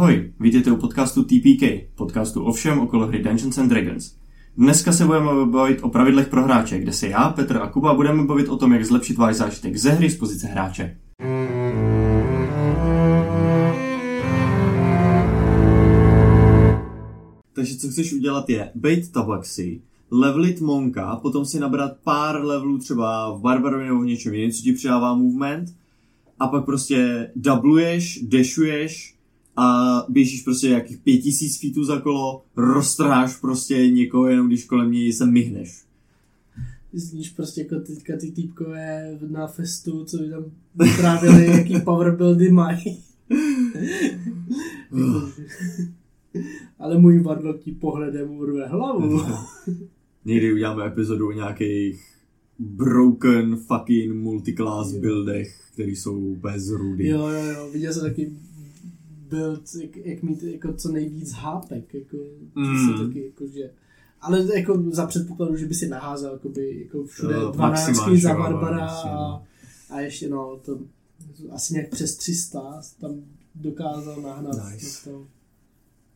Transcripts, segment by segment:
Ahoj, vítejte u podcastu TPK, podcastu o všem okolo hry Dungeons and Dragons. Dneska se budeme bavit o pravidlech pro hráče, kde se já, Petr a Kuba budeme bavit o tom, jak zlepšit váš zážitek ze hry z pozice hráče. Takže co chceš udělat je bait tabaxi, levelit monka, potom si nabrat pár levelů třeba v barbarovi nebo v něčem jiném, co ti přidává movement, a pak prostě doubluješ, dešuješ a běžíš prostě jakých pět tisíc feetů za kolo, roztrháš prostě někoho, jenom když kolem něj se myhneš. Zníš prostě jako teďka ty týpkové na festu, co by tam vyprávěli, jaký power buildy mají. Ale můj Warlock ti pohledem urve hlavu. Někdy uděláme epizodu o nějakých broken fucking multiclass buildech, které jsou bez rudy. Jo, jo, jo, viděl jsem taky build, jak, jak mít jako co nejvíc hápek, jako, Mm. mm. taky, jako, že ale jako za předpokladu, že by si naházel jakoby, jako všude 12 maximáš, za Barbara a, no. a ještě no, to asi nějak přes 300 tam dokázal nahnat. Nice. To.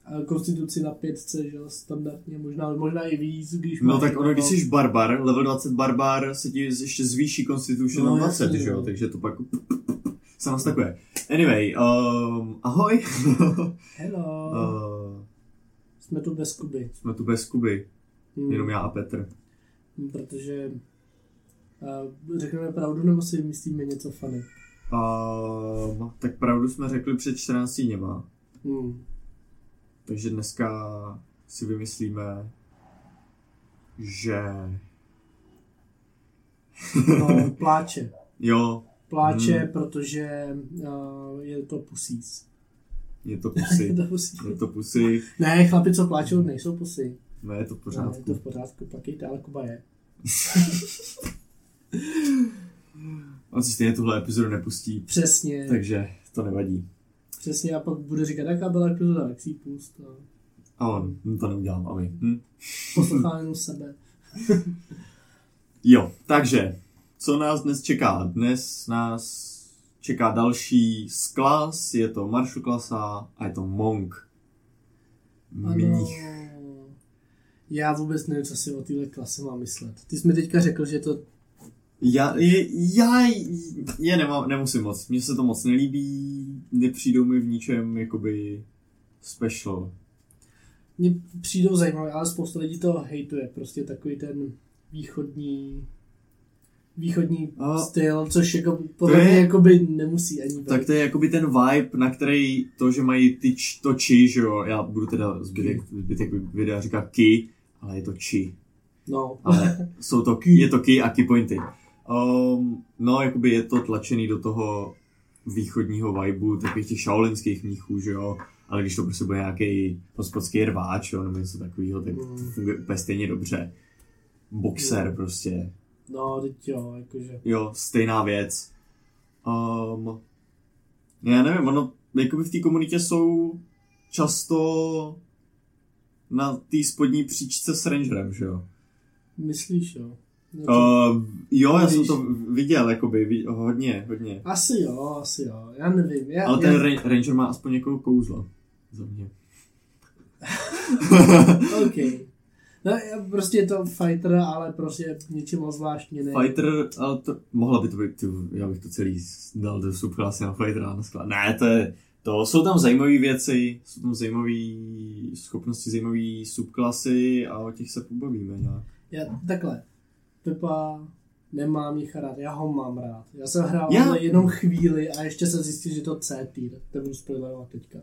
A konstituci na pětce, že jo, standardně, možná, možná i víc, když No tak ono, jako- když jsi barbar, level 20 barbar se ti ještě zvýší Constitution No, na 20, jasně, že jo, no. takže to pak se nás takové. Anyway, um, ahoj. Hello, uh, jsme tu bez Kuby. jsme tu bez Kuby, Hmm. jenom já a Petr. Protože uh, řekneme pravdu, nebo si myslíme něco funny? Um, tak pravdu jsme řekli před 14 dněma, Hmm. takže dneska si vymyslíme, že No, pláče. jo, Pláče, Hmm. protože uh, je to pusís. je to je pusy, to pusí. je to pusy, Ne, chlapi, co pláčou, nejsou pusy. ne, je to v No, je pořádku. to v pořádku, plakejte, ale Kuba je. On si stejně tuhle epizodu nepustí, Přesně, takže to nevadí. přesně a pak bude říkat, jaká byla epizoda, jak si ji pust. A A on, hm, to neudělám, a my. Hm? poslouchá jenom sebe. Jo, takže, co nás dnes čeká? Dnes nás čeká další z klas, je to Marshall klasa a je to Monk. Mních. Ano. Já vůbec nevím, co si o téhle klase mám myslet. Ty jsi mi teďka řekl, že to Já, je, já je nemám, nemusím moc, mně se to moc nelíbí, nepřijdou mi v ničem jakoby special. Mně přijdou zajímavé, ale spousta lidí to hejtuje. Prostě takový ten východní východní A- styl, což jako podle To je- mě jakoby nemusí ani být. Tak to je jakoby ten vibe, na který to, že mají ty č, to či, že jo, já budu teda zbytek, zbytek videa říkat ki, ale je to či. No, ale jsou to, je to key a key pointy. Um, no, jakoby je to tlačený do toho východního vibu, takových těch šaolinských mnichů, že jo, ale když to prostě bude nějaký hospodský rváč, jo, nebo něco takového, tak to Mm. funguje úplně stejně dobře. Boxer Mm. prostě, no, teď jo, jakože. jo, stejná věc. Um, já nevím, ono, jakoby v té komunitě jsou často na té spodní příčce s Rangerem, že jo. Myslíš, jo? To- Uh, jo, já jsem to viděl, jakoby, ví- hodně, hodně. Asi jo, asi jo, já nevím. Já, Ale ten já, ra- Ranger má aspoň někoho kouzla. Za mě. OK. No, prostě je to fighter, ale prostě něčím zvláštně ne. Fighter, ale to, mohla by to být, ty, já bych to celý dal do subklasy na Fightera a na sklad. Ne, to je, to jsou tam zajímavé věci, jsou tam zajímavé schopnosti, zajímavé subklasy a o těch se pobavíme nějak. Já, takhle. Pepa nemá Mnicha rád, já ho mám rád. Já jsem hrál Já- jenom chvíli a ještě jsem zjistil, že to C tier. To budu spoilerovat teďka.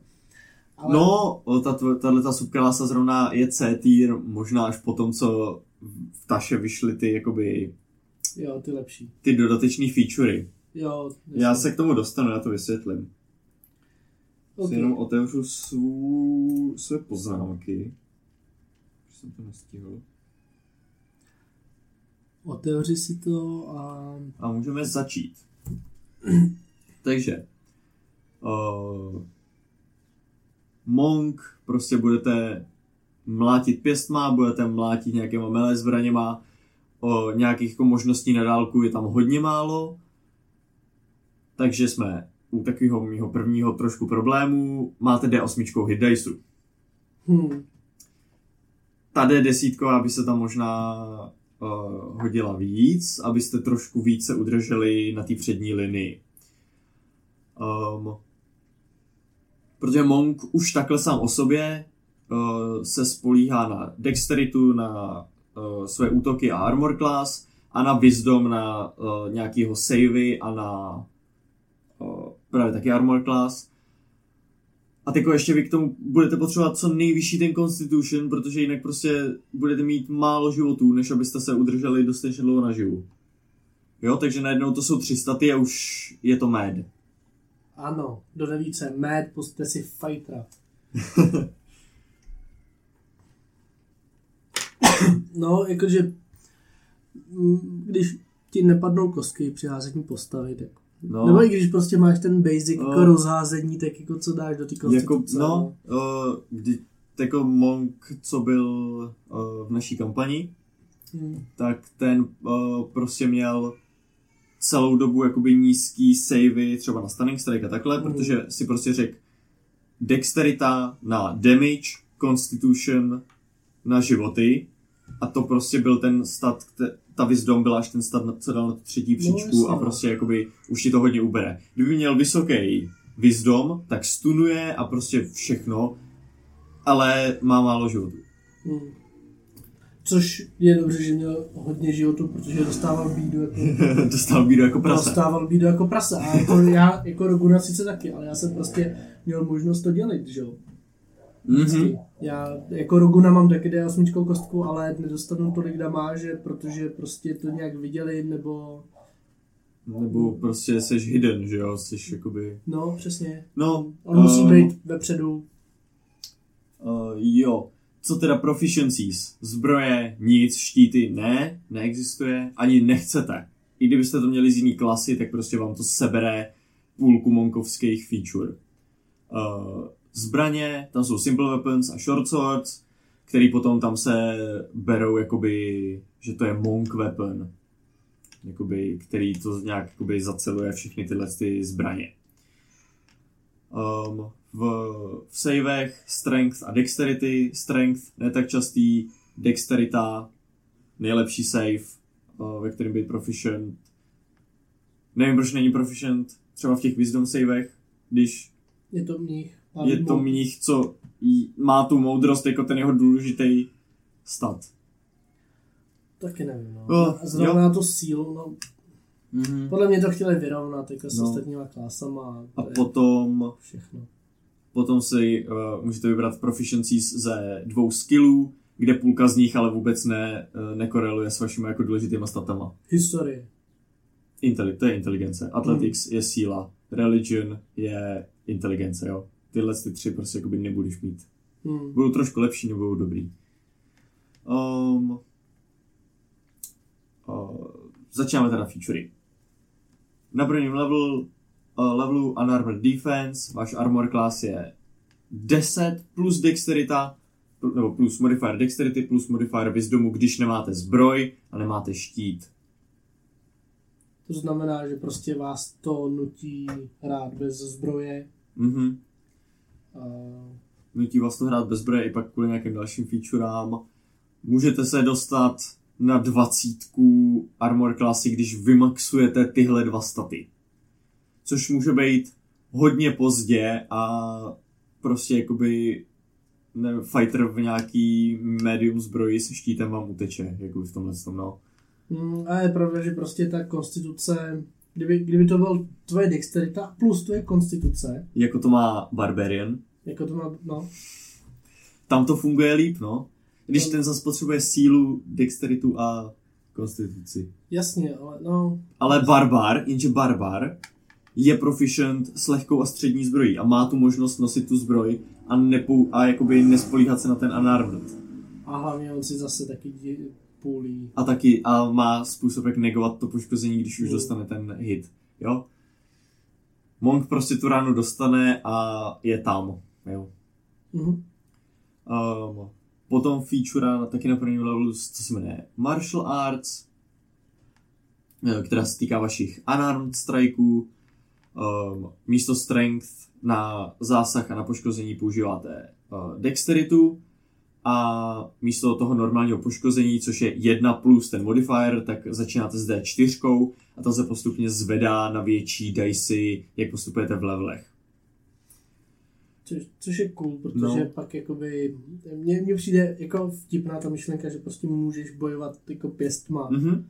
Ale No, ta, tahle ta subklasa zrovna je C tier, možná až po tom, co v Taše vyšly ty, jakoby, Jo, ty lepší. ty dodatečné featurey. Jo, Já se k tomu dostanu, já to vysvětlím. okay. Si jenom otevřu svů, své poznámky. Už jsem to nestihl. Otevři si to a... A můžeme začít. Takže. Uh, Monk, prostě budete mlátit pěstma, budete mlátit nějakýma melee zbraněma, o nějakých jako možností na dálku je tam hodně málo, takže jsme u takového mého prvního trošku problému máte D8 hit diceu. Hmm. Ta D10 by se tam možná uh, hodila víc, abyste trošku více udrželi na té přední linii. Um, protože Monk už takhle sám o sobě uh, se spolíhá na dexteritu, na uh, své útoky a armor class a na wisdom, na uh, nějakýho savey a na uh, právě taky armor class. A teď ještě vy k tomu budete potřebovat co nejvyšší ten constitution, protože jinak prostě budete mít málo životů, než abyste se udrželi dostatečně dlouho naživu. Jo, takže najednou to jsou tři staty a už je to mad. Ano, do nevíce, mad, pustíte si fightera. no, jakože mm, když ti nepadnou kostky při házení postavy, tak No, Nebo i když prostě máš ten basic No. jako rozházení, tak jako co dáš do té jako, konstituce. no, uh, kdy, jako Monk, co byl uh, v naší kampani, Hmm. tak ten uh, prostě měl celou dobu jakoby nízký savey třeba na stunning strike a takhle, Mm. protože si prostě řekl dexterita na damage, constitution na životy a to prostě byl ten stat, ta wisdom byla až ten stat, co dal na tu třetí příčku jasně, a no. prostě jakoby už ti to hodně ubere. Kdyby měl vysoký wisdom, tak stunuje a prostě všechno, ale má málo životů. Hmm. Což je dobře, že měl hodně životů, protože dostával bídu jako, Dostal bídu jako prase. dostával bídu jako prase. A jako já, jako Roguna sice taky, ale já jsem prostě měl možnost to dělat, že jo. Mhm. Já jako Roguna mám taky D8 kostku, ale nedostanu tolik damáže, protože prostě to nějak viděli, nebo... Nebo prostě jsi hidden, že jo, jsi jakoby... No, přesně. No, On musí ehm, být vepředu. Uh, jo. Co teda proficiencies? Zbroje, nic, štíty, ne, neexistuje, ani nechcete. I kdybyste to měli z jiný klasy, tak prostě vám to sebere půlku monkovských feature. Uh, zbraně, tam jsou simple weapons a short swords, který potom tam se berou jakoby, že to je monk weapon, jakoby, který to nějak jakoby zaceluje všechny tyhle ty zbraně. Um, v, v savech strength a dexterity, strength ne tak častý, dexterita nejlepší save, uh, ve kterém být proficient. Nevím, proč není proficient třeba v těch wisdom savech, když Je to mních. A je to mních, co jí, má tu moudrost jako ten jeho důležitý stat. Taky nevím, no. A Zrovna jo. tu sílu, no. Mm-hmm. Podle mě to chtěli vyrovnat jako s No. ostatníma klásama. A to je potom Všechno. Potom si uh, můžete vybrat proficiencies ze dvou skillů, kde půlka z nich ale vůbec ne, uh, nekoreluje s vašimi jako důležitýma statama. Historie. Inteli- to je inteligence. Athletics je síla. Religion je inteligence, jo. Tyhle ty tři prostě jakoby nebudeš mít. Hmm. Budou trošku lepší, nebo budou dobrý. Um, uh, začínáme teda featurey. Na prvním level, levelu Unarmored Defense, váš armor class je 10 plus dexterita, nebo plus modifier dexterity, plus modifier wisdomu, když nemáte zbroj a nemáte štít. To znamená, že prostě vás to nutí hrát bez zbroje. Mhm. A nutí vás to hrát bez zbroje i pak kvůli nějakým dalším featurám. Můžete se dostat na dvacítku armor klasy, když vymaxujete tyhle dva staty. Což může být hodně pozdě a prostě jakoby ne, fighter v nějaký medium zbroji se štítem vám uteče, jako v tomhle tom, no. Hmm, a je pravda, že prostě ta konstituce, kdyby, kdyby to byl tvoje dexterita plus tvoje konstituce, Jako to má Barbarian, jako to má, no, tam to funguje líp, no. Když ten zase potřebuje sílu, dexteritu a konstituci. jasně, ale no, Ale barbar, jenže barbar je proficient s lehkou a střední zbrojí a má tu možnost nosit tu zbroj a, nepou, a jakoby nespolíhat se na ten unarmed. a hlavně on si zase taky půlí. A taky a má způsob, jak negovat to poškození, když už Mm. dostane ten hit. Jo? Monk prostě tu ránu dostane a je tam. Jo? Mhm. Um, potom feature na, taky na prvním levelu, co se jmenuje Martial Arts, eh, která se týká vašich unarmed strikeů. Um, místo strength na zásah a na poškození používáte uh, dexteritu a místo toho normálního poškození, což je 1 plus ten modifier, tak začínáte s D4 a ta se postupně zvedá na větší dicey, jak postupujete v levelech. Což, což je cool, protože No. pak jakoby, mně, mně přijde jako vtipná ta myšlenka, že prostě můžeš bojovat jako pěstma. Mm. Mhm.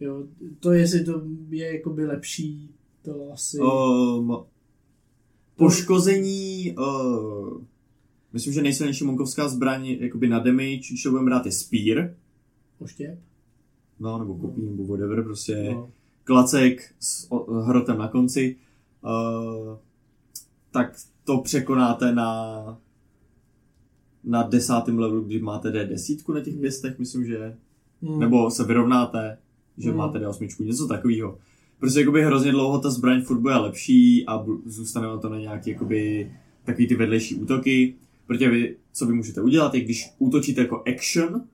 Jo, to jestli to je jakoby lepší, to asi... Um, poškození, uh, myslím, že nejsilnější monkovská zbraň jakoby na damage, když budeme brát, je spear, Oštěp. no, nebo kopí, nebo whatever, prostě No. klacek s o, hrotem na konci, uh, tak to překonáte na na desátém levelu, kdy máte D10 na těch pěstech, myslím, že Mm. nebo se vyrovnáte, že Hmm. máte D8, něco takového. Prostě jakoby hrozně dlouho ta zbraň furt bude lepší a zůstane to na nějaký jakoby takový ty vedlejší útoky. Protože vy, co vy můžete udělat, je když útočíte jako action,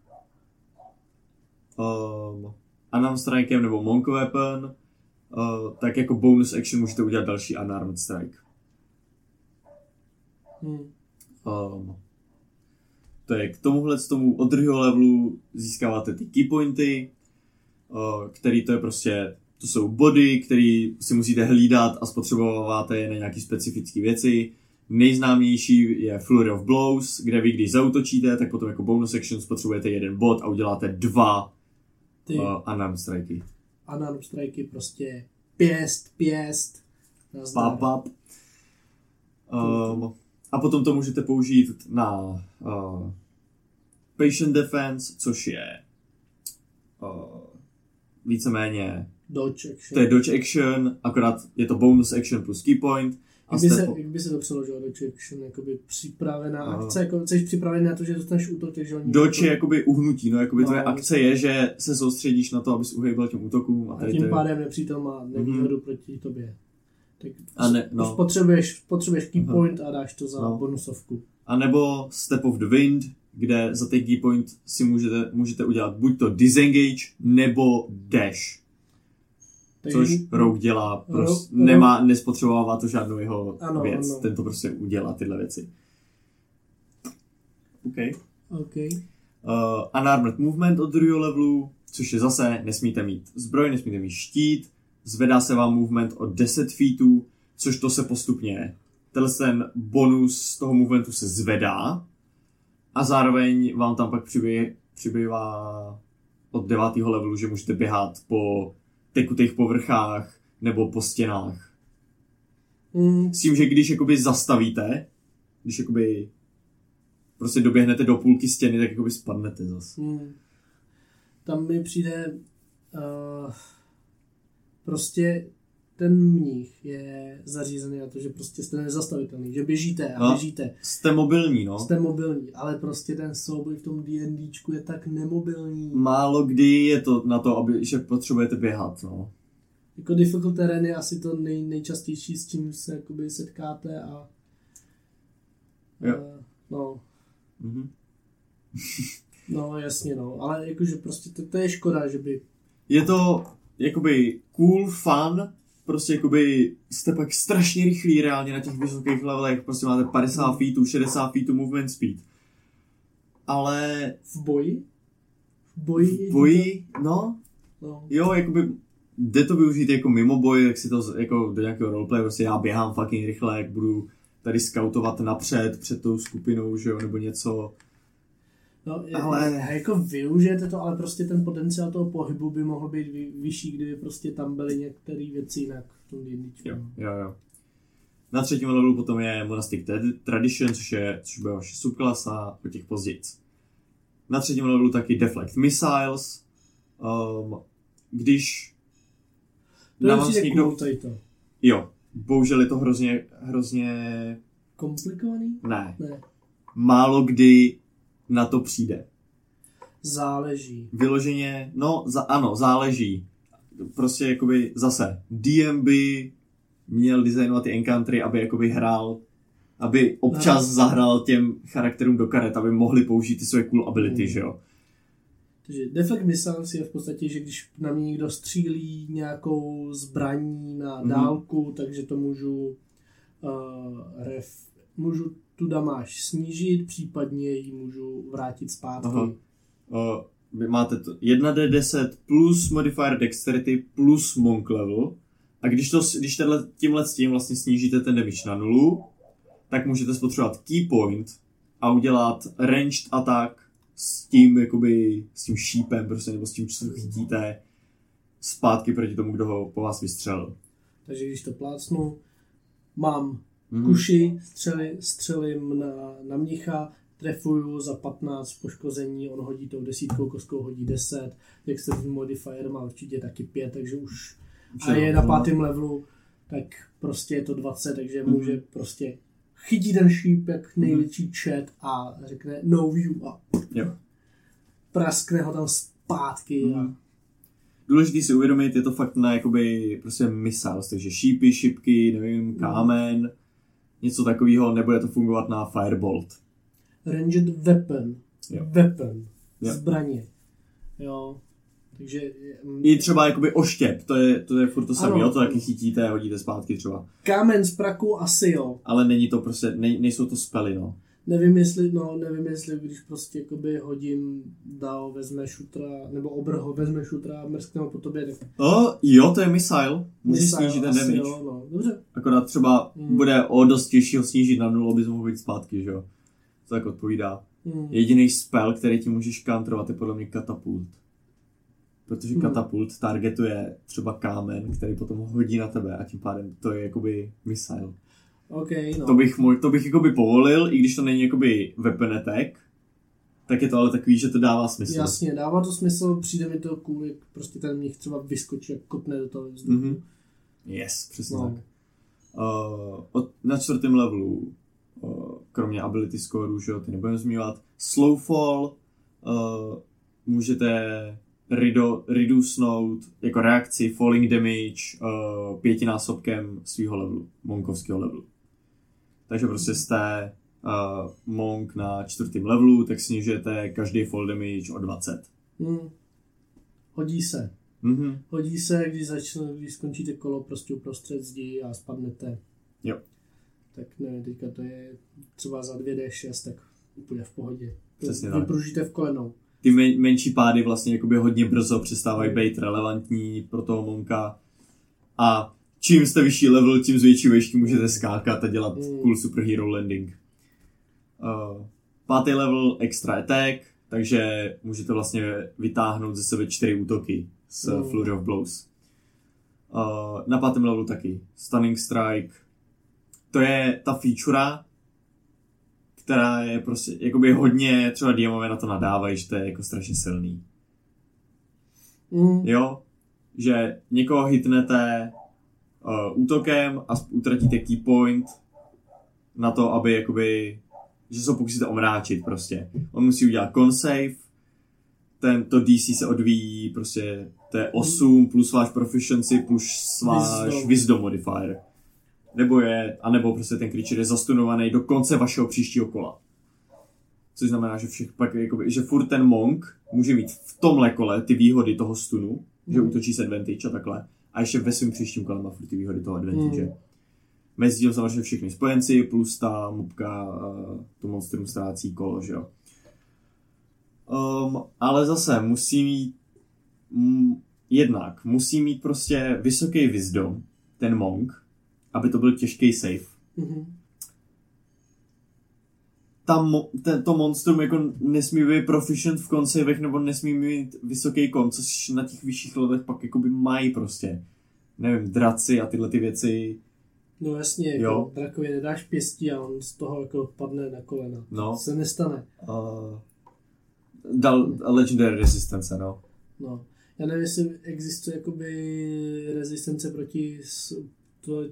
um, unarmed strikem nebo monk weapon, uh, tak jako bonus action můžete udělat další unarmed strike. Mm. Um, to je k tomuhle z tomu od druhého levelu získáváte ty key pointy, uh, který to je prostě, to jsou body, který si musíte hlídat a spotřebováváte je na nějaké specifické věci. Nejznámější je Flurry of Blows, kde vy když zautočíte, tak potom jako bonus action spotřebujete jeden bod a uděláte dva Ty uh, unarmed strikey. unarmed strikey prostě pěst, pěst. Nazdar. Pap, pap. Um, a potom to můžete použít na uh, patient defense, což je uh, víceméně, Dodge action. to je dodge action, akorát je to bonus action plus key point. A Jak by, jste se, po- jak by se to přeložilo Dodge action, jakoby připravená Aha. akce, jako jsi připravený na to, že dostaneš útok, takže oni... Dodge je jakoby uhnutí, no jakoby No. tvoje akce je, že se soustředíš na to, abys uhejbal těm útokům. A, a tady tím je, pádem nepřítel má nevýhodu proti tobě. Tak A ne- no. potřebuješ, potřebuješ key Aha. point a dáš to za No. bonusovku. A nebo Step of the Wind, kde za ten key point si můžete, můžete udělat buď to disengage, nebo dash. Což Rogue dělá, prostě Rogue- nemá, nespotřebovává to žádnou jeho Ano, věc. ano. Ten to prostě udělá, tyhle věci. OK. OK. Uh, unarmed movement od druhého levelu, což je zase, nesmíte mít zbroj, nesmíte mít štít, zvedá se vám movement o 10 feetů, což to se postupně, tenhle ten bonus toho movementu se zvedá a zároveň vám tam pak přibývá, přibývá od devátého levelu, že můžete běhat po tekutých povrchách nebo po stěnách. Mm, S tím, že když jakoby zastavíte, když jakoby prostě doběhnete do půlky stěny, tak jakoby spadnete zase. mm. Tam mi přijde uh, prostě ten mních je zařízený na to, že prostě jste nezastavitelný, že běžíte a No. běžíte. Jste mobilní, no. Jste mobilní, ale prostě ten souboj v tom D&Dčku je tak nemobilní. Málo kdy je to na to, aby, že potřebujete běhat, no. Jako difficult terén je asi to nej, nejčastější, s čím se jakoby setkáte a Jo. Uh, no, Mhm. no jasně no, ale jakože prostě to, to je škoda, že by Je to jakoby cool, fun, prostě jakoby jste pak strašně rychlí reálně na těch vysokých levelech, prostě máte 50 feetů, 60 feetů movement speed. Ale v boji, v boji, v boji, no, no, jo, jakoby jde to využít jako mimo boj, jak si to jako do nějakého roleplay, prostě já běhám fucking rychle, jak budu tady scoutovat napřed před tou skupinou, že jo, nebo něco. No ale... Ale- jako využijete to, ale prostě ten potenciál toho pohybu by mohl být vy, vyšší, kdyby prostě tam byly některé věci jinak v tom D&Dčku. Jo, jo, jo. Na třetím levelu potom je Monastic Tra- Tradition, což, je, což bude vaše subklasa, o těch později. Na třetím levelu taky Deflect Missiles. Um, když To na vás někdo... cool tady to. Jo, bohužel je to hrozně, hrozně... Komplikovaný? Ne. Ne. Málo kdy na to přijde. Záleží. Vyloženě, no, za, ano, záleží. Prostě jakoby zase, DM by měl designovat ty encountry, aby jakoby hrál, aby občas Aha. zahrál těm charakterům do karet, aby mohli použít ty své cool ability, Mm. že jo. Takže defekt missiles je v podstatě, že když na mě někdo střílí nějakou zbraní na Mhm. dálku, takže to můžu uh, ref, můžu tu damáž snížit, případně ji můžu vrátit zpátky. Aha. Uh, vy máte to 1d10 plus modifier dexterity plus monk level. A když, to, když tenhle, tímhle s tím vlastně snížíte ten damage na nulu, tak můžete spotřebovat key point a udělat ranged attack s tím, jakoby, s tím šípem prostě, nebo s tím, co chytíte zpátky proti tomu, kdo ho po vás vystřelil. Takže když to plácnu, mám Mhm. kuši, střeli, střelím na, na mnicha, trefuju za 15 poškození, on hodí tou desítkou, kostkou hodí 10, dexterity modifier má určitě taky 5, takže už a je na pátém levelu, tak prostě je to 20, takže Mhm. může prostě chytí ten šíp jak největší chat a řekne no view a Jo. praskne ho tam zpátky. A, Mhm. Důležitý si uvědomit, je to fakt na jakoby prostě missiles, takže šípy, šipky, nevím, kámen, něco takového, nebude to fungovat na firebolt. ranged weapon, Jo. weapon, Jo. zbraně. Jo, takže mm, I třeba jakoby oštěp, to je, to je furt to samé, to taky chytíte a hodíte zpátky třeba. kámen z praku asi jo. Ale není to prostě, ne, nejsou to spely, no. Nevím jestli, no, nevím jestli, když prostě jakoby hodím, dao, vezme šutra, nebo obr ho vezme šutra a mrskne ho po tobě, tak O, jo, to je missile, může missile snížit ten damage. Jo, no. Dobře, Akorát třeba Mm. bude o dost těžší ho snížit na nulu, abys mohl být zpátky, že jo. To tak odpovídá. Hmm. Jediný spell, který ti můžeš counterovat, je podle mě katapult. Protože Hmm. katapult targetuje třeba kámen, který potom hodí na tebe a tím pádem to je jakoby missile. OK, no. To bych, to bych jakoby povolil, i když to není jakoby weapon attack, tak je to ale takový, že to dává smysl. Jasně, dává to smysl, přijde mi to cool, jak prostě ten mních třeba vyskočí a kopne do toho vzduchu. Mhm. Yes, přesně No. tak. Uh, od, na čtvrtém levelu, uh, kromě ability scoreu, že jo, ty nebudeme zmiňovat, slowfall, uh, můžete rido, reducenout jako reakci falling damage uh, pětinásobkem svého levelu, monkovského levelu. Takže prostě jste uh, monk na čtvrtém levelu, tak snižujete každý fall damage o 20. Hmm. Hodí se. Mhm. Hodí se, když, začne, když skončíte kolo prostě uprostřed zdi a spadnete. Jo. Tak nevím, teďka to je třeba za 2D6, tak úplně v pohodě. Přesně tak. Vypružíte v kolenou. ty men, menší pády vlastně jakoby hodně brzo přestávají být relevantní pro toho monka a čím jste vyšší level, tím z větší výšky můžete skákat a dělat Mm. cool superhero landing. Uh, pátý level extra attack, takže můžete vlastně vytáhnout ze sebe čtyři útoky s Mm. Flurry of Blows. Uh, na pátém levelu taky Stunning Strike. To je ta feature, která je prostě, jakoby hodně, třeba DMové na to nadávají, že to je jako strašně silný. Mm. Jo? Že někoho hitnete uh, útokem a utratíte key point na to, aby jakoby, že se ho pokusíte omráčit prostě. On musí udělat con save, tento DC se odvíjí prostě, to je 8 plus váš proficiency plus váš Wisdom. wisdom, modifier. Nebo je, anebo prostě ten creature je zastunovaný do konce vašeho příštího kola. Což znamená, že, všech, pak, jakoby, že furt ten monk může mít v tomhle kole ty výhody toho stunu, že Mhm. útočí s advantage a takhle. A ještě ve svém příštím kole má furt ty výhody toho advantage. Mezi tím samozřejmě všechny spojenci, plus ta mobka, uh, to monstrum ztrácí kolo, že jo. Um, ale zase musí mít mm, jednak musí mít prostě vysoký wisdom, ten monk, aby to byl těžký save. Mhm. Tam ten, to monstrum jako nesmí být proficient v konsejvech nebo nesmí mít vysoký kon, což na těch vyšších levelech pak jakoby mají prostě. Nevím, draci a tyhle ty věci. No jasně, Jo. jako drakovi nedáš pěstí a on z toho jako padne na kolena. No. To se nestane. Uh, dal Legendary Resistance, no. No. Já nevím, jestli existuje jakoby rezistence proti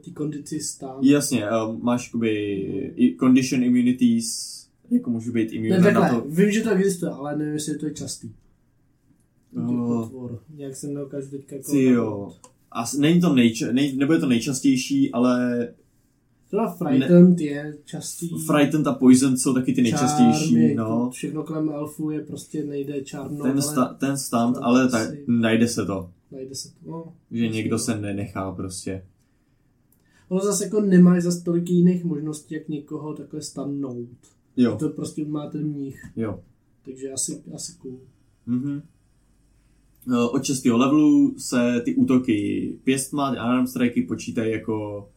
té kondici stát. Jasně, uh, máš jakoby condition immunities, jako můžu být Ne, immune na to. vím, že to existuje, ale nevím, jestli to je častý. Oh. Otvor. Jak se nedokážu teďka jako... Ty jo. A není to nejča- nej, nebude to nejčastější, ale Třeba Frightened je častý. Frightened a Poison jsou taky ty nejčastější, Charmy, no. Všechno kolem elfů je prostě nejde čárno, Ten, ale sta, ten stand, No, ale si- najde se to. najde se to. No, Že někdo se nenechá prostě. Ono zase jako nemáš zase tolik jiných možností, jak někoho takhle stannout. Jo, To prostě má ten mních, jo. takže asi, asi cool. Mhm. Eh, Od 6. levelu se ty útoky pěstma, arm strikey počítají jako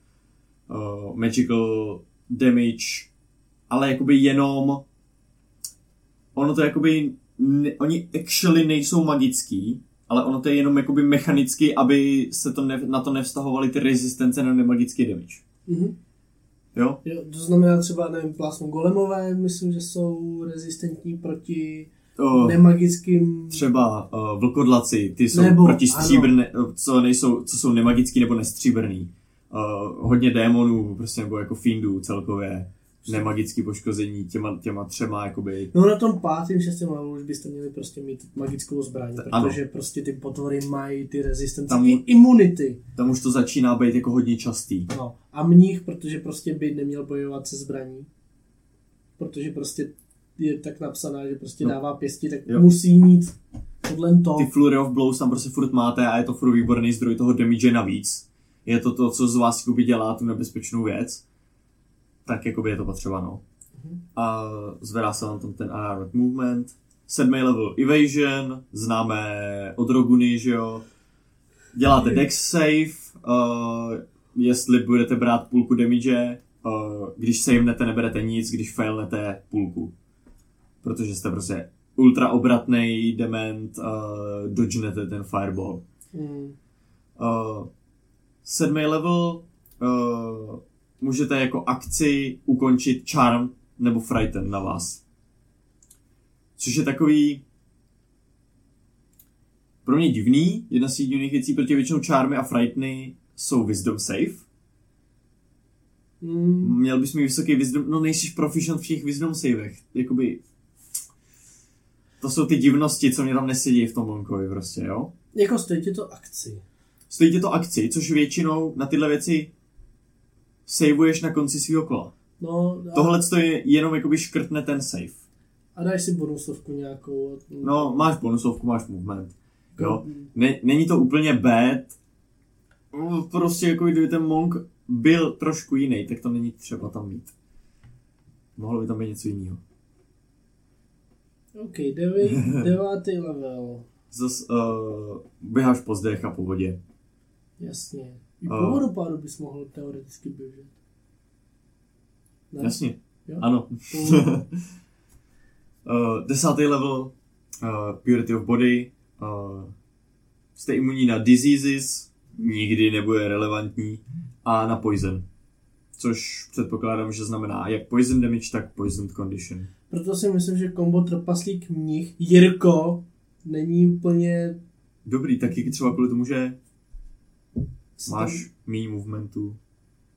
uh, magical damage, ale jakoby jenom ono to jakoby, ne, oni actually nejsou magický, ale ono to je jenom jakoby mechanicky, aby se to ne, na to nevztahovaly ty rezistence na nemagický damage. Mhm. Jo? Jo, to znamená třeba, nevím, plásmo golemové, myslím, že jsou rezistentní proti Uh, nemagickým... třeba uh, vlkodlaci, ty jsou Nebo, proti ano. stříbrné, co nejsou, co jsou nemagický nebo nestříbrný. Uh, hodně démonů, prostě nebo jako fiendů celkově, nemagický poškození těma, těma třema, jakoby, No na tom pátém, šestém levelu už byste měli prostě mít magickou zbraň, Ano. protože prostě ty potvory mají ty rezistence Tam- i imunity. tam už to začíná být jako hodně častý. No. A mních, protože prostě by neměl bojovat se zbraní. Protože prostě je tak napsaná, že prostě No. dává pěsti, tak Jo. musí mít tohle to. Ty Flurry of Blows tam prostě furt máte a je to furt výborný zdroj toho damage navíc. Je to to, co z vás jakoby dělá tu nebezpečnou věc. Tak jakoby je to potřeba, no. Mhm. A zvedá se vám tam ten unarmed movement. Sedmý level evasion, známe od Roguny, že jo. Děláte dex save, uh, jestli budete brát půlku damage, uh, když savenete, neberete nic, když failnete půlku. Protože jste prostě ultra obratný dement, uh, dodgenete ten fireball. Mm. Uh, sedmý level uh, můžete jako akci ukončit charm nebo frighten na vás. Což je takový pro mě divný, jedna z divných věcí, protože většinou charmy a frighteny jsou wisdom save. Mm. Měl bys mít vysoký wisdom, no nejsiš proficient v těch wisdom savech. Jakoby to jsou ty divnosti, co mě tam nesedí v tom Monkovi prostě, jo? Jako stojí ti to akci. Stojí to akci, což většinou na tyhle věci saveuješ na konci svého kola. No, a, Tohle to je jenom jakoby škrtne ten save. a dáš si bonusovku nějakou. No, máš bonusovku, máš movement. Jo. Ne, není to úplně bad. No, Prostě jako kdyby ten monk byl trošku jiný, tak to není třeba tam mít. Mohlo by tam být něco jiného. OK, devý, devátý level. Zas uh, běháš po zdech a po vodě. Jasně. I po vodopádu bys mohl teoreticky běžet. Ne? Jasně, Jo? ano. Uh, desátý level, uh, Purity of Body. Uh, jste imunní na diseases, nikdy nebude relevantní, a na poison. Což předpokládám, že znamená jak poison damage, tak poison condition. Proto si myslím, že kombo trpaslík mnich Jirko není úplně... Dobrý, taky třeba kvůli tomu, že máš méně movementu.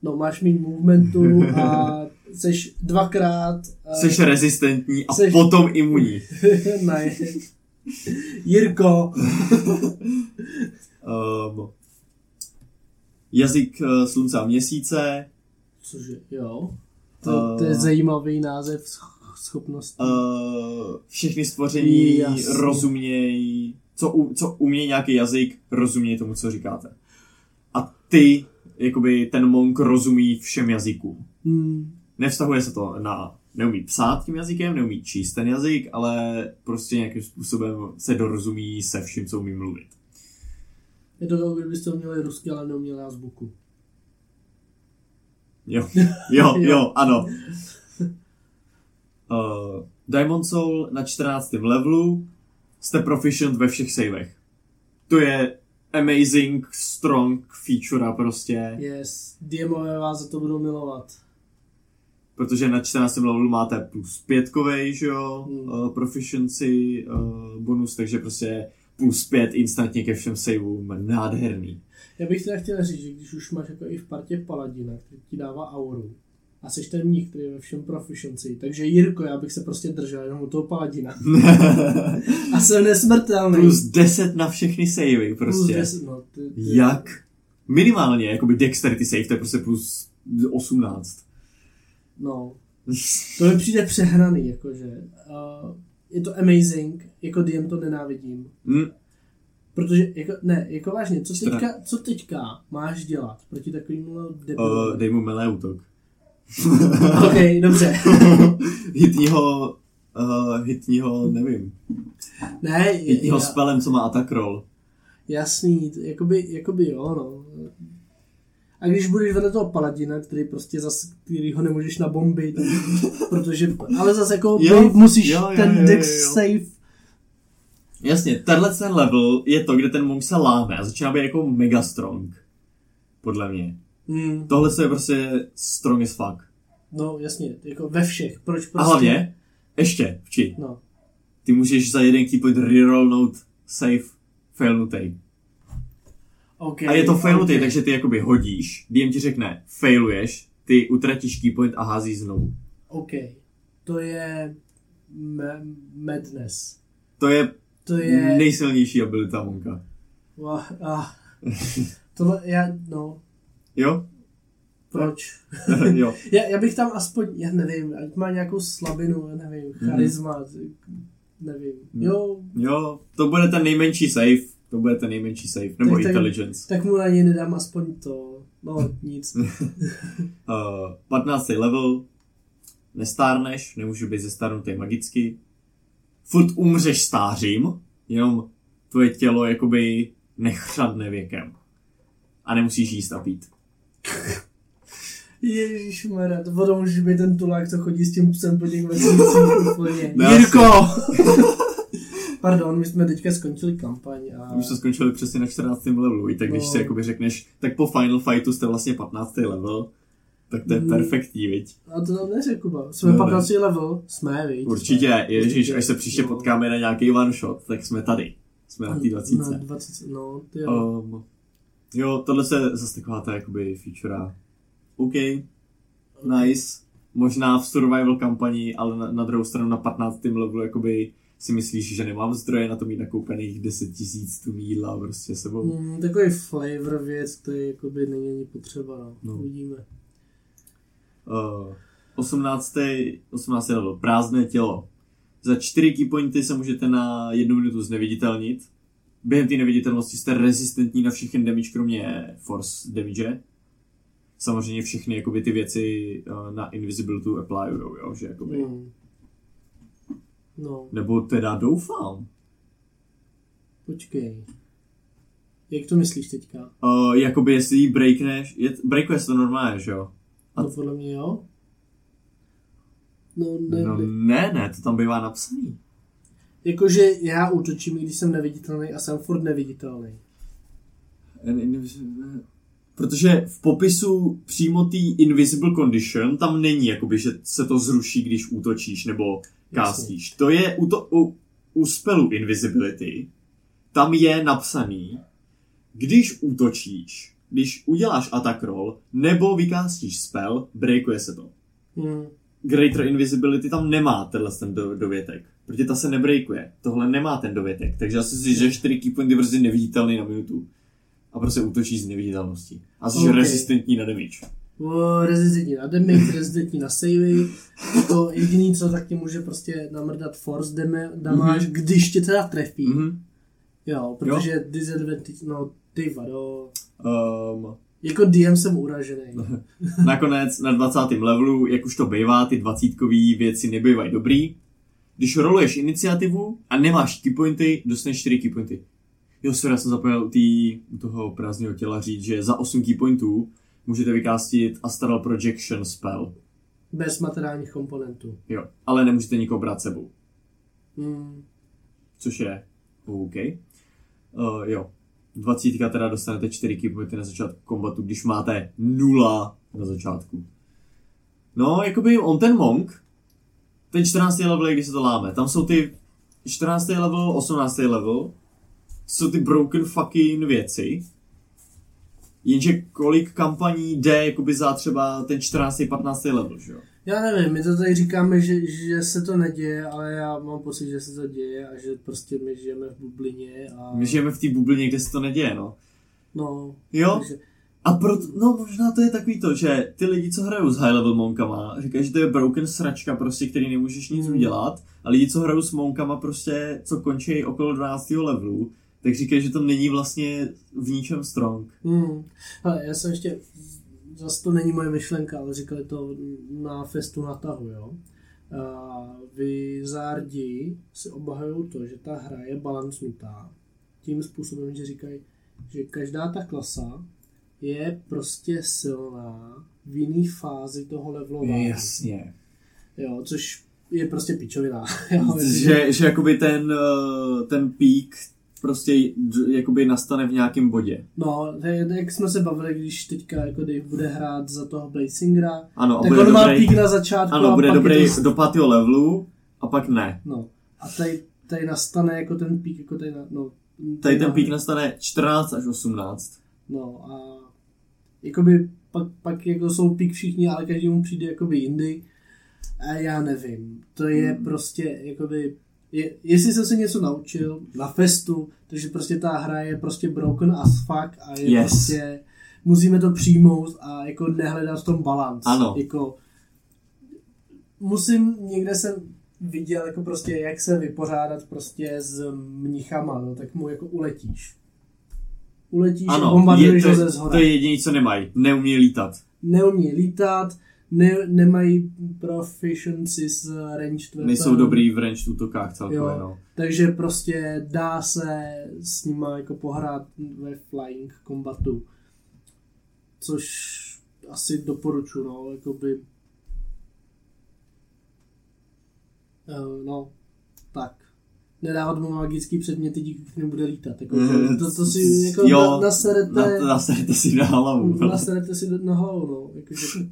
No, máš mít movementu a seš dvakrát... a- Jsi rezistentní a Seš- potom imunní. ne. Jirko. Um, jazyk uh, slunce a měsíce, Cože, jo. To, to je Eh. zajímavý název sch- schopností. uh, všechny stvoření Jasně. rozumějí, co, co umějí nějaký jazyk, rozumějí tomu, co říkáte. Ty, jakoby ten monk rozumí všem jazykům. Hmm. Nevztahuje se to na, neumí psát tím jazykem, neumí číst ten jazyk, ale prostě nějakým způsobem se dorozumí se vším, co umí mluvit. Je to jako kdybyste měli rusky, ale neuměli azbuku. Jo, jo, jo, ano. Uh, Diamond Soul na 14. levelu jste proficient ve všech savech. To je amazing, strong feature prostě, Yes, DMové vás za to budou milovat. protože na 14. levelu máte plus pětkovej, že jo, Hmm. uh, proficiency uh, bonus, takže prostě plus pět instantně ke všem saveům, nádherný. Já bych teda chtěl říct, že když už máš jako i v partě paladina, který ti dává auru, a seš ten mních, který je ve všem proficiency, takže Jirko, já bych se prostě držel jenom u toho paladina. A jsem nesmrtelný. plus 10 na všechny savey Plus prostě. 10, no, ty, ty, Jak? Minimálně, jakoby dexterity save, to je prostě plus 18. No, to mi přijde přehraný, jakože. Uh, je to amazing, jako DM to nenávidím. Hm, Protože, jako, ne, jako vážně, co teďka, co teďka máš dělat proti takovému debilu? uh, dej mu melee útok. OK, dobře. hitního, uh, hitního, nevím, ne, hitního já, spelem, co má attack roll. jasný, jakoby, jakoby jo, no. A když budeš vedle toho paladina, který prostě zas, který ho nemůžeš nabombit, protože, ale zase jako Jo, jo, musíš jo, jo, ten jo, dex jo, jo. save Jasně, tenhle ten level je to, kde ten monk se láme a začíná být jako mega strong. Podle mě. Hmm, Tohle je prostě strong as fuck. no jasně, jako ve všech. Proč prostě? A hlavně, ještě, vči, No, ty můžeš za jeden key point rerollnout save failnutej. okay, A je to failnutý, okay. takže ty jakoby hodíš, DM ti řekne, failuješ, ty utratíš key point a házíš znovu. OK. To je ma- madness. To je, To je... nejsilnější abilita monka. Wah, ah. Tohle, já, no, Jo? proč? jo. Já, já bych tam aspoň, já nevím, ať má nějakou slabinu, já nevím, charisma, nevím. Mhm. Jo, Jo, to bude ten nejmenší save, to bude ten nejmenší save, nebo Tak- tak- intelligence. tak mu na něj nedám aspoň to, no nic. Uh, 15. level, nestárneš, nemůžu být zestárnutý magicky. Furt umřeš stářím, jenom tvoje tělo jakoby nechřadne věkem. A nemusíš jíst a pít. Ježišmarja, to potom může být ten tulák, co chodí s tím psem po těch vesnicích úplně. Ne, Jirko! Pardon, my jsme teďka skončili kampaň a... Už to skončili přesně na 14. levelu, i tak když No. si jakoby řekneš, tak po Final Fightu jste vlastně 15. level, tak to je Mm. perfektní, viď? A to tam neřekl, Kuba. Jsme Ne, 15. level, jsme, viď? Určitě, Jsme. Určitě. až se příště No. potkáme na nějaký one shot, tak jsme tady. Jsme na té 20. Na 20, no, ty jo. Um, jo, tohle se zase taková ta jakoby feature. OK, nice. Možná v survival kampani, ale na, na druhou stranu na 15. levelu jakoby si myslíš, že nemám zdroje na to mít nakoupených 10 tisíc tu jídla prostě sebou. Mm, takový flavor věc, který jakoby není ani potřeba, no. No. Uvidíme. Uh, 18. 18. level, prázdné tělo. Za 4 key pointy se můžete na jednu minutu zneviditelnit. Během té neviditelnosti jste rezistentní na všechny damage, kromě force damage. Samozřejmě všechny jakoby, ty věci uh, na invisibility applyujou, jo, že jakoby. Mm. No, Nebo teda doufám. počkej. Jak to myslíš teďka? Uh, jakoby jestli jí breakneš, je, breakuje se to normálně, že jo? A- No podle mě jo. No, ne, No ne. ne, ne, to tam bývá napsaný. Jakože já útočím, i když jsem neviditelný a jsem furt neviditelný. Protože v popisu přímo té invisible condition tam není, jakoby, že se to zruší, když útočíš nebo kástíš. To je u, to, u, u spelu invisibility, tam je napsaný, když útočíš, když uděláš attack roll, nebo vykástíš spell, breakuje se to. Hmm. Greater Invisibility tam nemá tenhle ten do, dovětek, protože ta se nebreakuje. Tohle nemá ten dovětek, takže asi si že 4 key pointy prostě neviditelný na minutu. A prostě útočí z neviditelnosti. A jsi Ok. rezistentní na damage. O, rezistentní na damage, rezistentní na savey. To jediný, co tak tě může prostě namrdat force dama- damage, Mhm. když tě teda trefí. Mhm. Jo, protože disadvantage, no ty vado. Um, Jako DM jsem uražený. nakonec na 20. levelu, jak už to bývá, ty dvacítkový věci nebývají dobrý. Když roluješ iniciativu a nemáš key pointy, dostaneš 4 key pointy. Jo, sorry, já jsem zapomněl u, tý, u toho prázdného těla říct, že za 8 key pointů můžete vykástit Astral Projection spell. Bez materiálních komponentů. Jo, ale nemůžete nikoho brát sebou, Hmm. což je OK. Uh, jo, 20 teda dostanete 4 key pointy na začátku kombatu, když máte 0 na začátku. No, jakoby on ten monk, ten 14. level, je, když se to láme, tam jsou ty 14. level, 18. level, jsou ty broken fucking věci, jenže kolik kampaní jde jakoby za třeba ten 14. 15. level, že jo? Já nevím, my to tady říkáme, že, že se to neděje, ale já mám pocit, že se to děje a že prostě my žijeme v bublině a... My žijeme v té bublině, kde se to neděje, no. No, Jo, takže, A proto, no možná to je takový to, že ty lidi, co hrajou s high level monkama, říkají, že to je broken sračka prostě, který nemůžeš nic Hmm. udělat. A lidi, co hrajou s monkama prostě, co končí okolo 12. levelu, tak říkají, že to není vlastně v ničem strong. Hmm. Ale já jsem ještě, zase to není moje myšlenka, ale říkali to na festu na tahu, jo. A Vizardi si obhajují to, že ta hra je balancnutá tím způsobem, že říkají, že každá ta klasa je prostě silná v jiný fázi toho levelování. Jasně. Jo, což je prostě pičovina. Jo, Že, že jakoby ten, eh, ten pík prostě jakoby nastane v nějakém bodě. No, to je, jak jsme se bavili, když teďka jako Dave bude hrát za toho Blazingera, Ano, tak bude on má dobrý, pík na začátku ano, a bude pak dobrý to do pátého levelu a pak ne. No. A tady, tady nastane jako ten pík, jako tady, na, no. Tady ten na- pík nastane 14 až 18. No a jakoby pak, pak jako jsou pík všichni, ale každý mu přijde jakoby jindy. A já nevím. To je Hmm. prostě jakoby, je, jestli jsem se něco naučil na festu, takže prostě ta hra je prostě broken as fuck a je Yes. prostě, musíme to přijmout a jako nehledat v tom balans. Ano. Jako, musím, někde jsem viděl jako prostě, jak se vypořádat prostě s mnichama, no, tak mu jako uletíš. Uletíš a Ano, bombarduješ je, to, ze je, zhora. to je jediné, co nemají. Neumí lítat. Neumí lítat, ne, nemají proficiency s ranged weapon. Nejsou dobrý v ranged útokách celkově, Jo. no. Takže prostě dá se s nima jako pohrát ve flying combatu. Což asi doporučuji, no, jakoby... Uh, no, tak. Nedávat mu magický předměty, díky kterým bude lítat. Jako, to, to, to si jako Jo, na, naserete, Na, naserete si na hlavu. naserete si na hlavu, no. Jakože,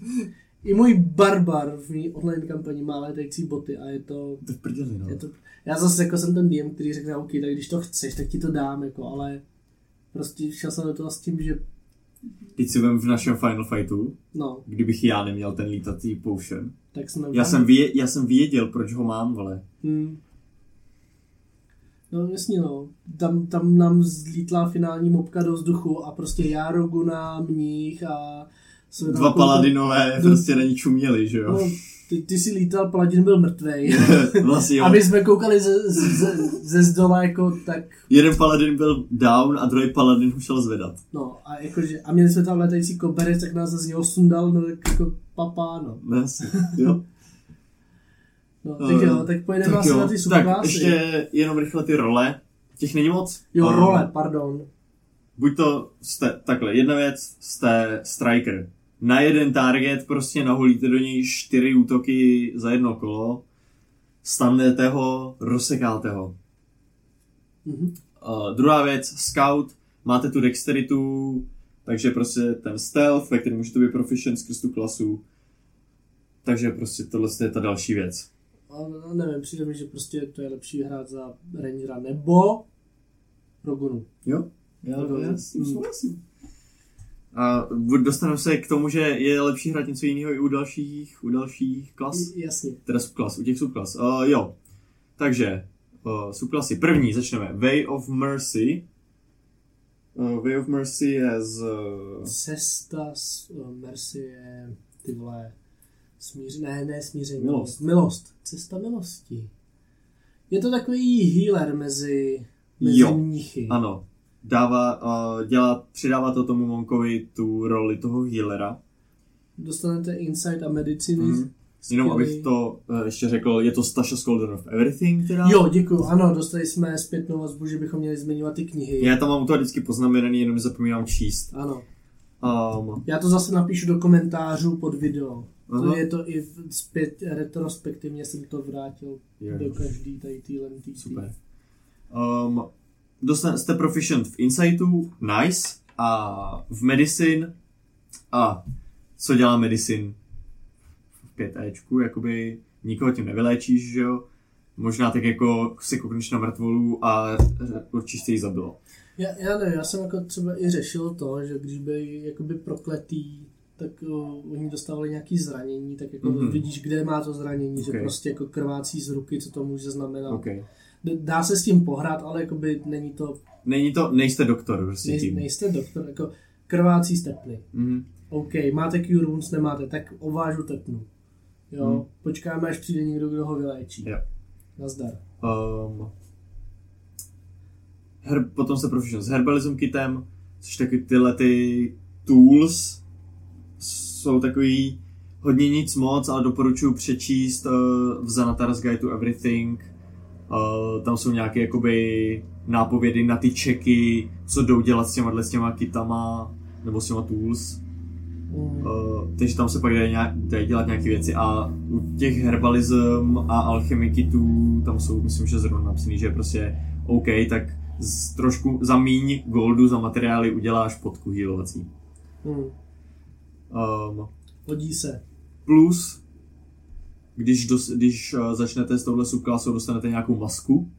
I můj barbar v mý online kampani má létající boty a je to, To je v prdeli, no. je to já zase jako jsem ten DM, který řekne, OK, tak když to chceš, tak ti to dám, jako, ale prostě šel jsem do toho s tím, že Teď si vem v našem Final Fightu, no, kdybych já neměl ten lítací potion. tak jsme... Já jsem, vě, já jsem věděl, proč ho mám, vole. Hmm. No jasně no, tam, tam nám zlítla finální mopka do vzduchu a prostě já Roguna, mních a... Dva paladinové prostě na ní čuměli, že jo? No, ty, ty si lítal, paladin byl mrtvej. vlastně jo. A my jsme koukali ze, ze, ze zdola jako tak, Jeden paladin byl down a druhý paladin ho šel zvedat. no a jakože, a měli jsme tam letající koberec, tak nás z něho sundal, no tak jako papá, no. No, jasně, jo. no tak jo, tak pojedeme asi na ty tak subklásy. ještě jenom rychle ty role. Těch není moc. Jo, A role, pardon. Buď to jste, takhle, jedna věc, jste striker. Na jeden target prostě naholíte do něj čtyři útoky za jedno kolo, stanete ho, rozsekáte ho. Mhm. Uh, druhá věc, scout, máte tu dexteritu, takže prostě ten stealth, ve kterém můžete být proficient skrz tu klasu. Takže prostě tohle je ta další věc. Ale no, nevím, přijde mi, že prostě to je lepší hrát za Rangera nebo Rogunu. Jo? Já, To já s tím souhlasím. A dostaneme se k tomu, že je lepší hrát něco jiného i u dalších, u dalších klas. Jasně. Teda subklas, u těch subklas. Uh, jo. Takže, uh, subklasy. První začneme. Way of Mercy. Uh, Way of Mercy je z... Uh, Cesta s uh, Mercy je ty vole smíř... Ne, ne smíření. Milost. Milost. Cesta milosti. Je to takový healer mezi, mezi Jo. mnichy. ano. Dává, uh, dělá, přidává to tomu monkovi tu roli toho healera. Dostanete insight a mediciny. Mm. Jenom abych to uh, ještě řekl, je to Stasha Skolden of Everything, teda. Jo, děkuji. Ano, dostali jsme zpětnou vazbu, že bychom měli zmiňovat ty knihy. Já tam mám to vždycky poznamenaný, jenom zapomínám číst. Ano. Um, Já to zase napíšu do komentářů pod video. To Aha. je to i v- zpět, retrospektivně jsem to vrátil Jo. do každý tady týhle tý, Super. Um, dostan, jste proficient v Insightu, nice, a v Medicine, a co dělá Medicine v 5Ečku, jakoby nikoho tím nevyléčíš, že jo? Možná tak jako si koukneš na mrtvolu a určitě ji zabilo. Já, já nevím, já jsem jako třeba i řešil to, že když byli jakoby prokletý, tak uh, oni dostávali nějaký zranění, tak jako Mhm. vidíš, kde má to zranění, že Ok. prostě jako krvácí z ruky, co to může znamenat. Okay. D- Dá se s tím pohrát, ale jakoby není to, Není to, nejste doktor prostě nej, tím. nejste doktor, jako krvácí stepny. Mhm. OK, máte Cure Wounds, nemáte, tak ovážu tepnu. Jo, Hmm. počkáme, až přijde někdo, kdo ho vyléčí. Jo. Nazdar. Um, her, potom se profession s herbalism kitem, což taky tyhle ty tools jsou takový hodně nic moc, ale doporučuji přečíst uh, v Zanatar's Guide to Everything. Uh, tam jsou nějaké jakoby nápovědy na ty čeky, co jdou dělat s těma, s těma kitama, nebo s těma tools. Mm. Uh, takže tam se pak dají, nějak, dají dělat nějaké věci a u těch herbalism a alchemy kitů tam jsou, myslím, že zrovna napsaný, že prostě OK, tak z trošku za míň goldu za materiály uděláš podku healovací. Mm. Um, Hodí se. plus, když, dos, když uh, začnete s touhle subklasou, dostanete nějakou masku,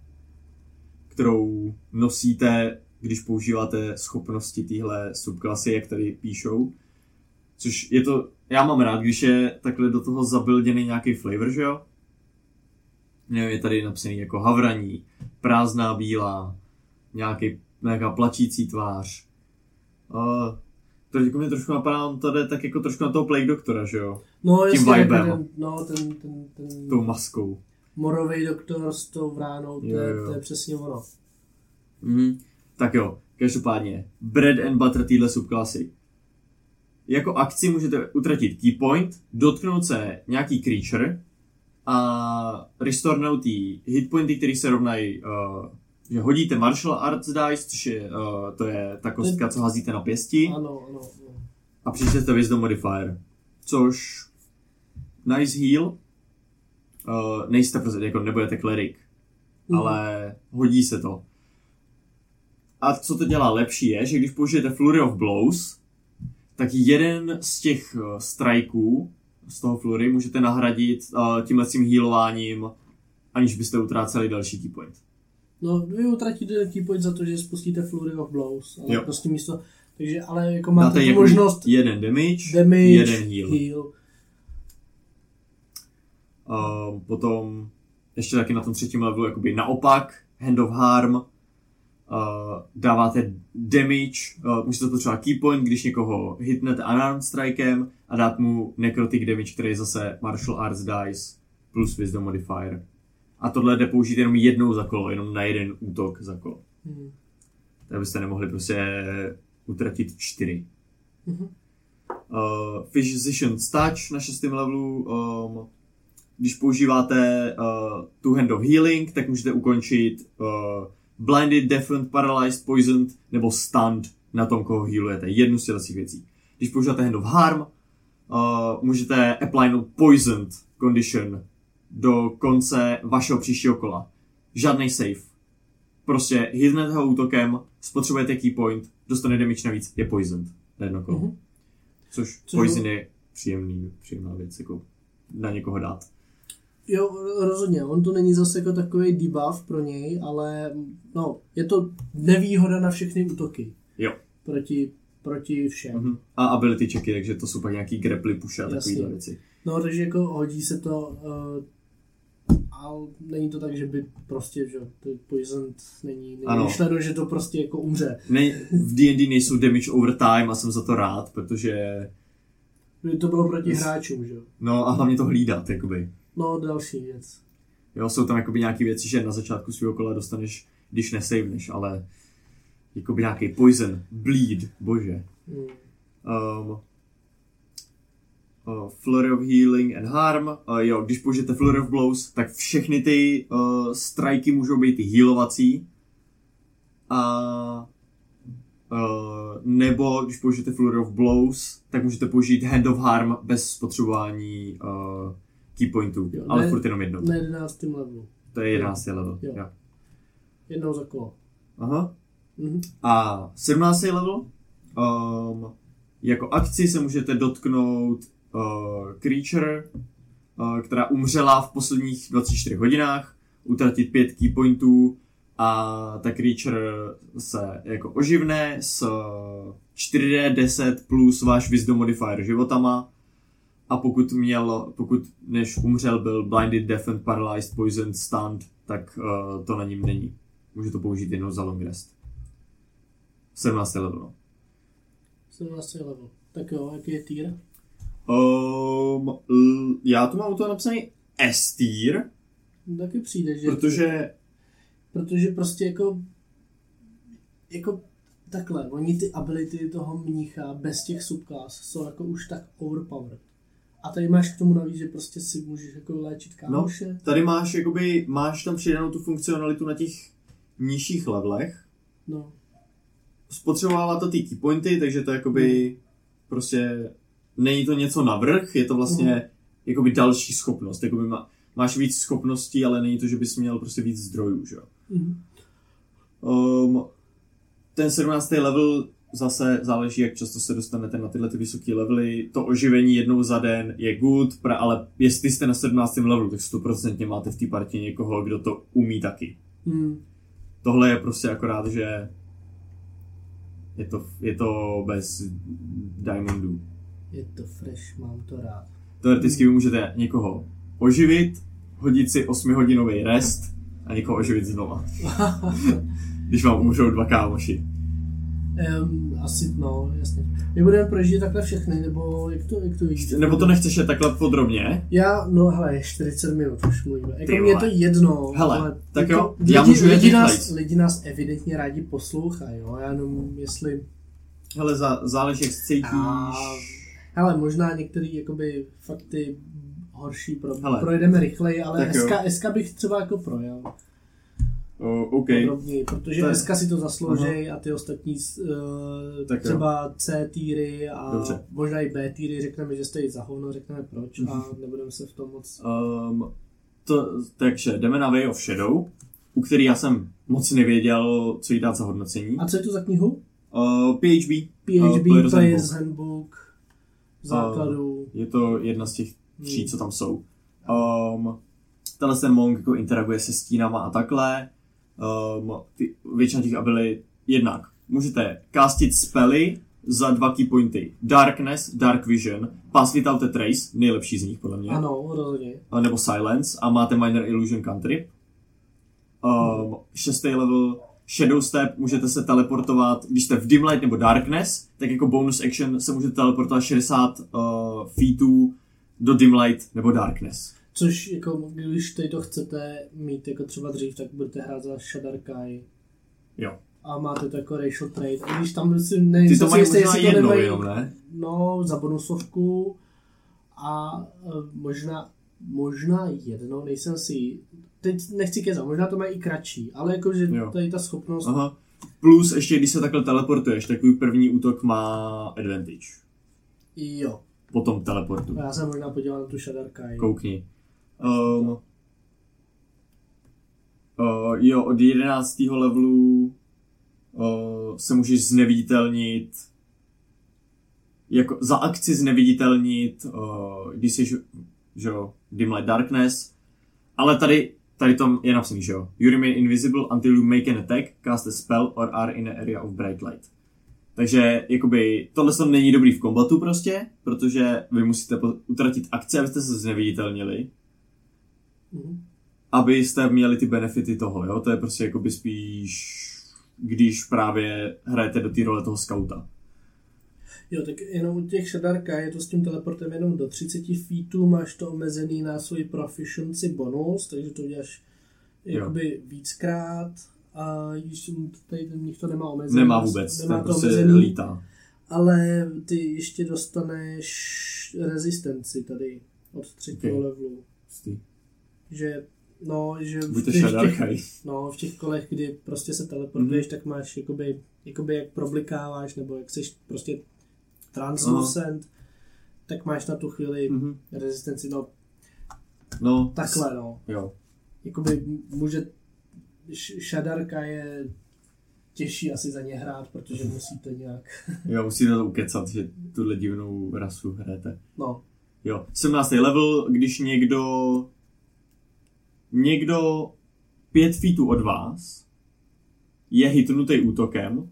kterou nosíte, když používáte schopnosti téhle subklasy, jak tady píšou. Což je to, já mám rád, když je takhle do toho zabilděný nějaký flavor, že jo? Nevím, je tady napsaný jako havraní, prázdná bílá, nějaký, nějaká plačící tvář. Uh, to teď mě trošku napadá, on to jde tak jako trošku na toho Plague Doktora, že jo? No, Tím jasně, jako vibem. ten, no, ten, ten, ten Tou maskou. morový doktor s tou vránou, to, Jo, je, jo. to je přesně ono. Mhm. Tak jo, každopádně, bread and butter téhle subklasy. Jako akci můžete utratit key point, dotknout se nějaký creature a restornout ty hit pointy, které se rovnají, uh, že hodíte martial arts dice, což je, uh, to je ta kostka, co házíte na pěsti, Ano, ano, ano. a přičtete wisdom modifier, což nice heal, uh, nejste prostě, jako nebudete klerik, Mhm. ale hodí se to. A co to dělá lepší je, že když použijete Flurry of Blows, tak jeden z těch uh, strajků z toho Flurry můžete nahradit uh, tímhle tím healováním, aniž byste utráceli další key point. No, vy utratíte key point za to, že spustíte Flurry of Blows, ale Jo. prostě místo, takže, ale jako máte Dáte tu jako možnost jeden damage, damage, jeden heal. heal. Uh, potom ještě taky na tom třetím levelu jakoby naopak, Hand of Harm, uh, dáváte damage, uh, můžete to třeba key point, když někoho hitnete unarmed strikem a dát mu necrotic damage, který je zase martial arts dice plus wisdom modifier. A tohle jde použít jenom jednou za kolo, jenom na jeden útok za kolo. Hmm. Tak byste nemohli prostě utratit čtyři. Mhm. Uh, Physician Touch na šestém levelu. Um, když používáte uh, tu Hand of Healing, tak můžete ukončit uh, Blinded, Deafened, Paralyzed, Poisoned nebo Stunned na tom, koho healujete. Jednu z těch věcí. Když používáte Hand of Harm, uh, můžete applinout Poisoned Condition do konce vašeho příštího kola. Žádný save. Prostě hitnete ho útokem, spotřebujete key point, dostane damage navíc, je poisoned na jedno kolo. Mhm. Což Což poison je příjemný, příjemná věc, jako na někoho dát. Jo, rozhodně, on to není zase jako takový debuff pro něj, ale no, je to nevýhoda na všechny útoky. Jo. Proti, proti všem. Mhm. A ability checky, takže to jsou pak nějaký grapply push a takovýhle věci. No, takže jako hodí se to, uh, ale není to tak, že by prostě, že to poisoned není, není Ano. myšleno, že to prostě jako umře. Ne, v D&D nejsou damage over time a jsem za to rád, protože to bylo proti hráčům, že jo. no a hlavně to hlídat, jakoby. No, další věc. Jo, jsou tam jakoby nějaké věci, že na začátku svého kola dostaneš, když nesavneš, ale jakoby nějaký poison, bleed, bože. Hmm. Um, uh, Flurry of Healing and Harm. Uh, jo, když použijete Flurry of Blows, tak všechny ty uh, strajky můžou být i healovací. A uh, nebo když použijete Flurry of Blows, tak můžete použít Hand of Harm bez spotřebování uh, key pointů, Jo, ale ne- furt jenom jednou. Na 11. levelu. To je 11. level. Jo. Jo. Jednou za kolo. Aha. Mhm. A 17. level, um, jako akci se můžete dotknout uh, creature, uh, která umřela v posledních 24 hodinách, utratit 5 key pointů a ta creature se jako oživne s uh, 4D10 plus váš wisdom modifier životama a pokud měl, pokud než umřel byl blinded, deafened, paralyzed, poisoned, stunned, tak uh, to na ním není. Může to použít jenom za long rest. 17. level. no. 17. level. Tak jo, jaký je tier? Um, l- já tu mám u toho napsaný S tier, Taky přijde, že... protože Protože prostě jako... Jako takhle, oni ty ability toho mnicha bez těch subklas jsou jako už tak overpowered. A tady máš k tomu navíc, že prostě si můžeš jako léčit kámoše. No. tady máš jakoby, máš tam přidanou tu funkcionalitu na těch nižších levelech. no. Spotřebovává to ty key pointy, takže to jakoby prostě není to něco navrh, je to vlastně Mhm. jakoby další schopnost. Jakoby má, máš víc schopností, ale není to, že bys měl prostě víc zdrojů, že jo. Mhm. Um, ten 17. level zase záleží, jak často se dostanete na tyhle ty vysoké levely. To oživení jednou za den je good, pra, ale jestli jste na 17. levelu, tak 100% máte v té partě někoho, kdo to umí taky. Hmm. Tohle je prostě akorát, že je to, je to bez diamondů. Je to fresh, mám to rád. Teoreticky vy můžete někoho oživit, hodit si 8-hodinový rest a někoho oživit znova. Když vám umřou dva kámoši. Um, asi, no, jasně. My budeme prožít takhle všechny, nebo jak to, jak to víš? Nebo to nechceš je takhle podrobně? Já, no hele, je 40 minut už mluvíme. Jako Ty mě to jedno. Hele, ale tak jako jo, já můžu jet lidi, nás, lidi nás evidentně rádi poslouchají, jo. Já jenom jestli... Hele, za, záleží, jak se cítíš. A, hele, možná některý jakoby fakt ty horší pro, Hele. projedeme rychleji, ale Tak jo. SK, SK bych třeba jako projel O, OK. podrobněji, protože To je- SK si to zaslouží a ty ostatní uh, Tak jo. třeba C týry a Dobře. možná i B týry řekneme, že stojí za hovno, řekneme proč Mhm. a nebudeme se v tom moc... Um, to, takže jdeme na Way of Shadow, u který já jsem moc nevěděl, co jí dát za hodnocení. A co je to za knihu? Uh, PHB. PHB, Uh, Player's Player's Handbook. Handbook, základů. Je to jedna z těch tří, Hmm. co tam jsou. Um, tenhle ten monk jako interaguje se stínama a takhle. Um, ty, většina těch abilit jednak můžete castit spely za dva key pointy. Darkness, Dark Vision, Pass Without a Trace, nejlepší z nich podle mě. Ano, rozhodně. A nebo Silence a máte Minor Illusion Cantrip. Um, šestý level Shadow Step, můžete se teleportovat, když jste v Dim Light nebo Darkness, tak jako bonus action se můžete teleportovat 60 uh, feetů do Dim Light nebo Darkness. Což jako, když tady to chcete mít jako třeba dřív, tak budete hrát za Shadar Kai. Jo. A máte to jako racial trade. A když tam si ne, Ty to mají jistý, možná jednou nemají- jenom, ne? No, za bonusovku a e, možná, možná jedno, nejsem si, teď nechci kezat, možná to mají i kratší, ale jakože Jo. tady ta schopnost, Aha. Plus ještě, když se takhle teleportuješ, tak tvůj první útok má advantage. jo. Po tom teleportu. Já jsem možná podíval na tu Shadar Kai. Koukni. Um, uh, jo, od 11. levelu uh, se můžeš zneviditelnit jako za akci zneviditelnit, uh, když jsi, že jo, Dim Light Darkness, ale tady, tady to je napsaný, že jo, you remain invisible until you make an attack, cast a spell or are in an area of bright light. Takže jakoby tohle to není dobrý v kombatu prostě, protože vy musíte utratit akce, abyste se zneviditelnili, Mhm. abyste měli ty benefity toho, jo? To je prostě jakoby spíš, když právě hrajete do té role toho skauta. Jo, tak jenom u těch Shadar Kai je to s tím teleportem jenom do 30 feetů, máš to omezený na svůj proficiency bonus, takže to uděláš jakoby víckrát a když tady ten to nemá omezený. Nemá vůbec, nemá to prostě omezený, lítá. ale ty ještě dostaneš rezistenci tady od třetího Ok. levelu. Že, no, že v těch, šadarkaj. no, v těch kolech, kdy prostě se teleportuješ, Mhm. tak máš jakoby, jakoby jak problikáváš, nebo jak jsi prostě translucent, tak máš na tu chvíli Mhm. rezistenci, no No, takhle, no. Jo. Jakoby může, šadarka je těžší asi za ně hrát, protože musíte nějak, Jo, musíte to ukecat, že tuhle divnou rasu hrajete. no, Jo, 17. level, když někdo někdo pět feetů od vás je hitnutý útokem,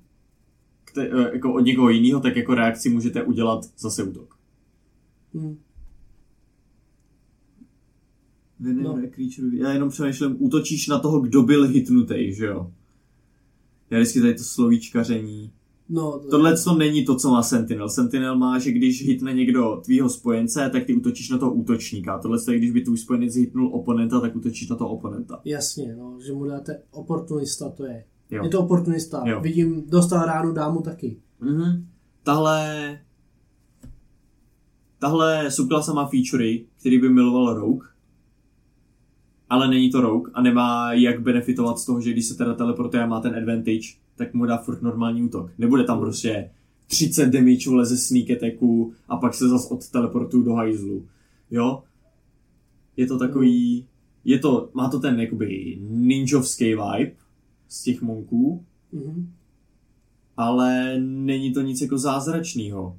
kte, eh, jako od někoho jiného, tak jako reakci můžete udělat zase útok. hm, No. No. Já jenom přemýšlím, útočíš na toho, kdo byl hitnutý, že jo? Já vždycky tady to slovíčkaření. No, to- Tohle to není to, co má Sentinel. Sentinel má, že když hitne někdo tvýho spojence, tak ty útočíš na toho útočníka. Tohle je, když by tvůj spojenec hitnul oponenta, tak útočíš na toho oponenta. Jasně, no, že mu dáte oportunista, to je. Jo. Je to oportunista. Jo. Vidím, dostal ránu, dám mu taky. Mhm. Tahle... Tahle subklasa má featurey, který by miloval Rogue, ale není to Rogue a nemá jak benefitovat z toho, že když se teda teleportuje a má ten advantage, tak mu dá furt normální útok. Nebude tam prostě 30 damage vole ze sneak attacku a pak se zas od teleportu do hajzlu. Jo? Je to takový... Je to, má to ten jakoby ninjovský vibe z těch monků, Mhm. ale není to nic jako zázračného.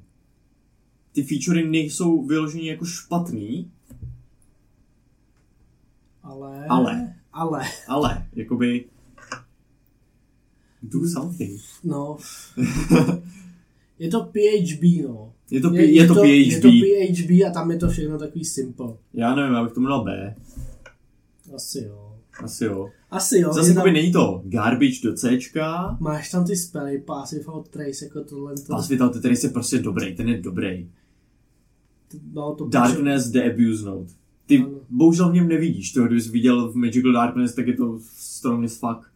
Ty featurey nejsou vyloženě jako špatný, Ale... Ale. Ale. ale jakoby do something. No. je to PHB, no. Je to, je, je to, PHB. Je to PHB a tam je to všechno takový simple. Já nevím, já bych tomu dal B. Asi jo. Asi jo. Asi jo. Zase tam, není to garbage do Cčka. Máš tam ty spely, passive out trace, jako tohle. To, Pass Vitality, který je prostě dobrý, ten je dobrý. no, to Darkness, The Abuse Note. Ty Ano. bohužel v něm nevidíš, to kdybys viděl v Magical Darkness, tak je to strong as fuck.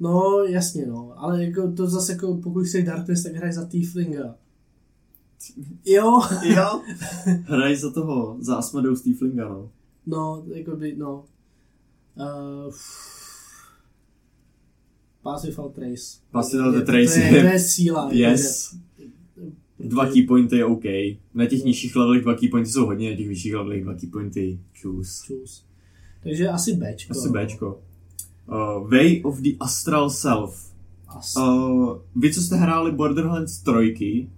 No, jasně, no. Ale jako to zase, jako, pokud jsi Darkness, tak hraj za Tieflinga. Jo. Jo. Hraj za toho, za Asmodeus Tieflinga, no. No, jako by, no. Uh, passive out trace. Passive out Je- trace to je, to je síla. Yes. Dva key pointy je OK. Na těch nižších levelech dva key pointy jsou hodně, na těch vyšších levelech dva key pointy choose. Čus. Takže asi Bčko. Asi Bčko. Uh, Way of the Astral Self. Asi. Uh, vy, co jste hráli Borderlands 3,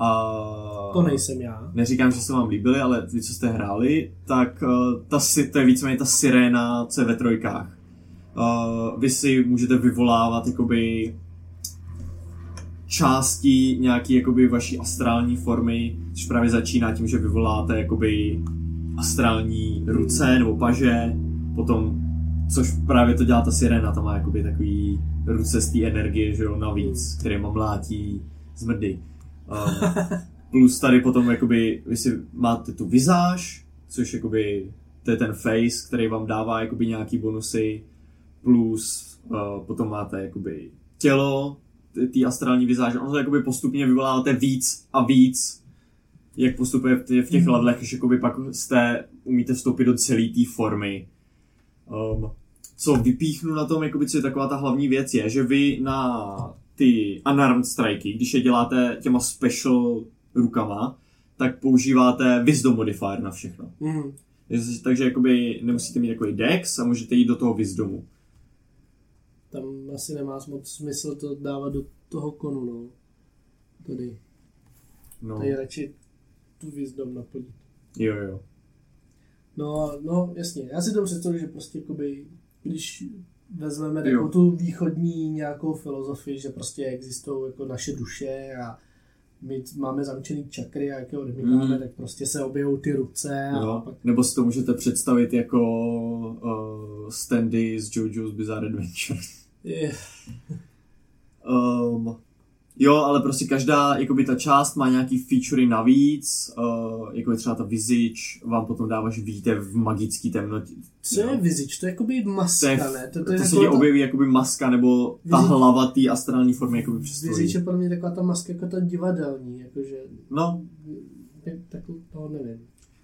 uh, to nejsem já. neříkám, že se vám líbily, ale vy, co jste hráli, tak uh, ta, to je víceméně ta siréna, co je ve trojkách. Uh, vy si můžete vyvolávat jakoby části nějaký jakoby vaší astrální formy, což právě začíná tím, že vyvoláte jakoby astrální ruce nebo paže, potom, což právě to dělá ta sirena, ta má jakoby takový ruce z té energie, že jo, navíc, kterýma mlátí zmrdy. Um, plus tady potom jakoby, vy si máte tu vizáž, což jakoby, to je ten face, který vám dává jakoby nějaký bonusy, plus uh, potom máte jakoby tělo, t- té astrální vizáže, ono to jakoby postupně vyvoláváte víc a víc, jak postupuje v tě- v těch Mhm. levelech, že jakoby pak jste, umíte vstoupit do celé té formy. Um, co vypíchnu na tom, jakoby, co je taková ta hlavní věc, je, že vy na ty unarmed striky, když je děláte těma special rukama, tak používáte wisdom modifier na všechno. Mm. Takže jakoby nemusíte mít takový dex a můžete jít do toho wisdomu. Tam asi nemá moc smysl to dávat do toho konu, no. Tady. No, Tady radši tu wisdom naplnit. jo, jo. No, no, jasně. Já si to představuji, že prostě jakoby, když vezmeme jako tu východní nějakou filozofii, že prostě existují jako naše duše a my máme zamčený čakry a jak je odmykáme, Mm. tak prostě se objevou ty ruce a Jo, pak nebo si to můžete představit jako uh, standy z JoJo's Bizarre Adventure. Um, jo, ale prostě každá, jakoby ta část má nějaký featurey navíc, uh, jako je třeba ta visage, vám potom dává, že vidíte v magický temnotě. co je vizič? To je jakoby To, maska, je, ne? to, to, je to se ti ta- objeví jakoby maska, nebo ta Vizič- hlava té astrální formy jakoby Vizič přistojí. je pro mě taková ta maska jako ta divadelní, jakože No, tak to nevím.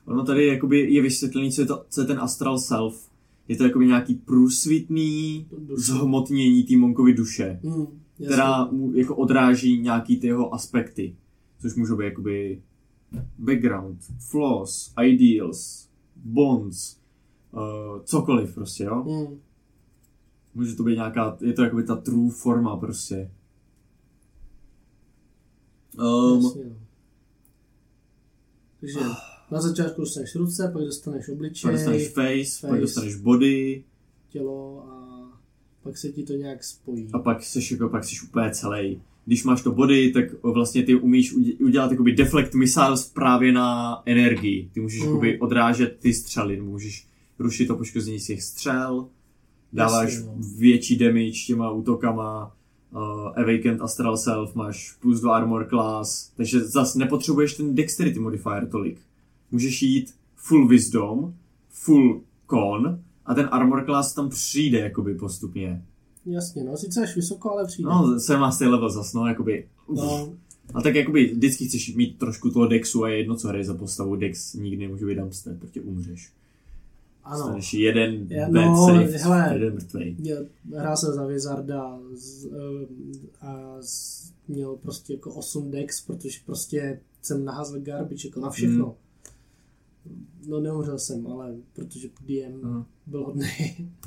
ono tady jakoby je vysvětlený, co je, to, co je ten astral self. Je to jakoby nějaký průsvitný zhmotnění té monkovy duše. Hmm, jasně. která mu jako odráží nějaký ty jeho aspekty, což můžou být jakoby background, flaws, ideals, bonds, uh, cokoliv prostě, jo. Hmm. Může to být nějaká, je to jakoby ta true forma prostě. Um, Jasně, no. Takže na začátku dostaneš ruce, pak dostaneš obličej, pak dostaneš face, face. pak dostaneš body tělo a pak se ti to nějak spojí. a pak seš, jako, pak seš úplně celý. Když máš to body, tak vlastně ty umíš udě- udělat jakoby deflect missiles právě na energii. Ty můžeš Mm. jakoby odrážet ty střely, můžeš rušit to poškození z těch střel, dáváš Jasně, no. větší damage těma útokama, uh, Awakened Astral Self, máš plus 2 Armor Class, takže zase nepotřebuješ ten Dexterity modifier tolik. Můžeš jít full Wisdom, full Con a ten Armor Class tam přijde jakoby postupně. Jasně, no, sice až vysoko, ale přijde. No, 17. level zas, no, jakoby. no A tak jakoby vždycky chceš mít trošku toho Dexu a je jedno, co hraješ za postavu. Dex nikdy nemůže být dumpster, protože umřeš. ano. Staneš jeden bad no, save, hele. jeden mrtvej. Já hrál jsem za Wizarda z, eh, a z, měl prostě jako 8 dex, protože prostě jsem naházel garbage jako na všechno. Hmm. No neumřel jsem, ale protože DM Aha. byl hodný.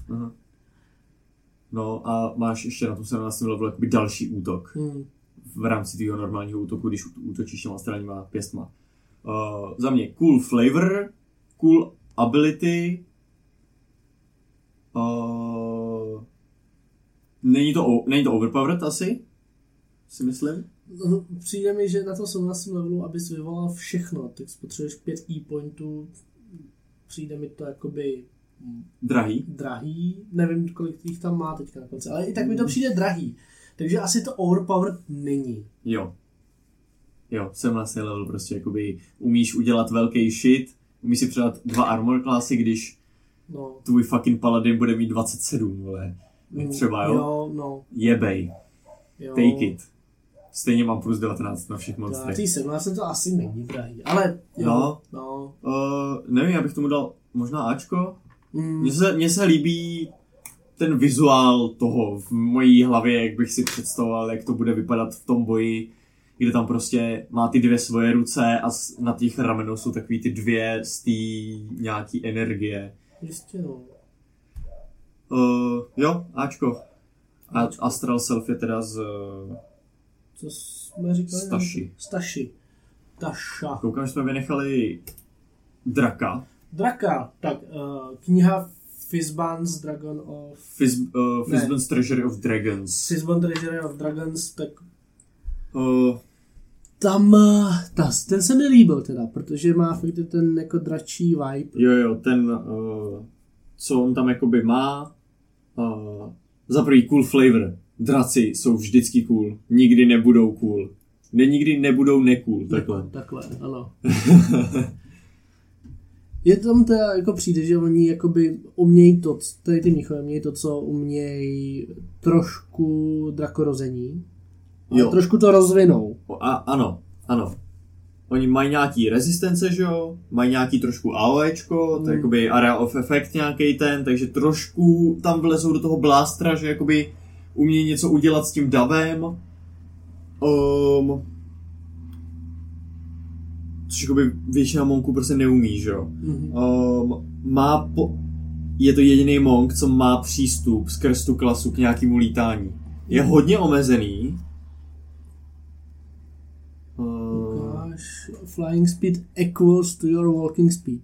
Aha. No a máš ještě na tom 17. levelu jakoby další útok hmm. v rámci tvého normálního útoku, když útočíš těma straníma pěstma. Uh, za mě cool flavor, cool ability, uh, není, to, není to overpowered asi, si myslím. No, Přijde mi, že na to 17. levelu, abys vyvolal všechno, tak spotřebuješ 5 key pointů, přijde mi to jakoby Drahý. drahý, nevím, kolik jich tam má teďka na konci, ale i tak mi to přijde drahý. Takže asi to overpowered není. Jo. Jo, 17. level prostě jakoby umíš udělat velký shit, umíš si předat dva armor klasy, když No, tvůj fucking paladin bude mít 27, vole. mm, Třeba, jo? Jo, no, Jebej, jo. take it. Stejně mám plus 19 na všech monstrech. tý 17 to asi není drahý, ale jo, No. no. Uh, nevím, já bych tomu dal možná Ačko. Mm, Mně se, mně se líbí ten vizuál toho v mojí hlavě, jak bych si představoval, jak to bude vypadat v tom boji, kde tam prostě má ty dvě svoje ruce a na těch ramenou jsou takový ty dvě z té nějaký energie. jistě no. Uh, jo, Ačko. A. Astral Self je teda z... Co jsme říkali? Staši. Staši. Taša. Koukám, že jsme vynechali Draka. Draka. Tak, uh, kniha Fizban's Dragon of... Fizz, uh. Fizban's Treasury of Dragons. Fizban Treasury of Dragons, tak Uh, tam, ta, ten se mi líbil teda, protože má fakt ten jako dračí vibe. jo, jo, ten, uh, co on tam jakoby má, uh, za prvý cool flavor. Draci jsou vždycky cool, nikdy nebudou cool. Ne, nikdy nebudou necool, takhle. Takhle, ano. Je tam teda, jako přijde, že oni jakoby umějí to, tady ty mnichové umějí to, co umějí trošku drakorození. A Jo. trošku to rozvinou. A, ano, ano. Oni mají nějaký rezistence, že jo? Mají nějaký trošku AOEčko, to Hmm. je jakoby area of effect nějaký ten, takže trošku tam vlezou do toho blástra, že jakoby umějí něco udělat s tím davem. Um, což jakoby většina monků prostě neumí, že jo? Mhm. Um, má po... Je to jediný monk, co má přístup skrz tu klasu k nějakému lítání. Je hodně omezený. Um, Ukáž, flying speed equals to your walking speed.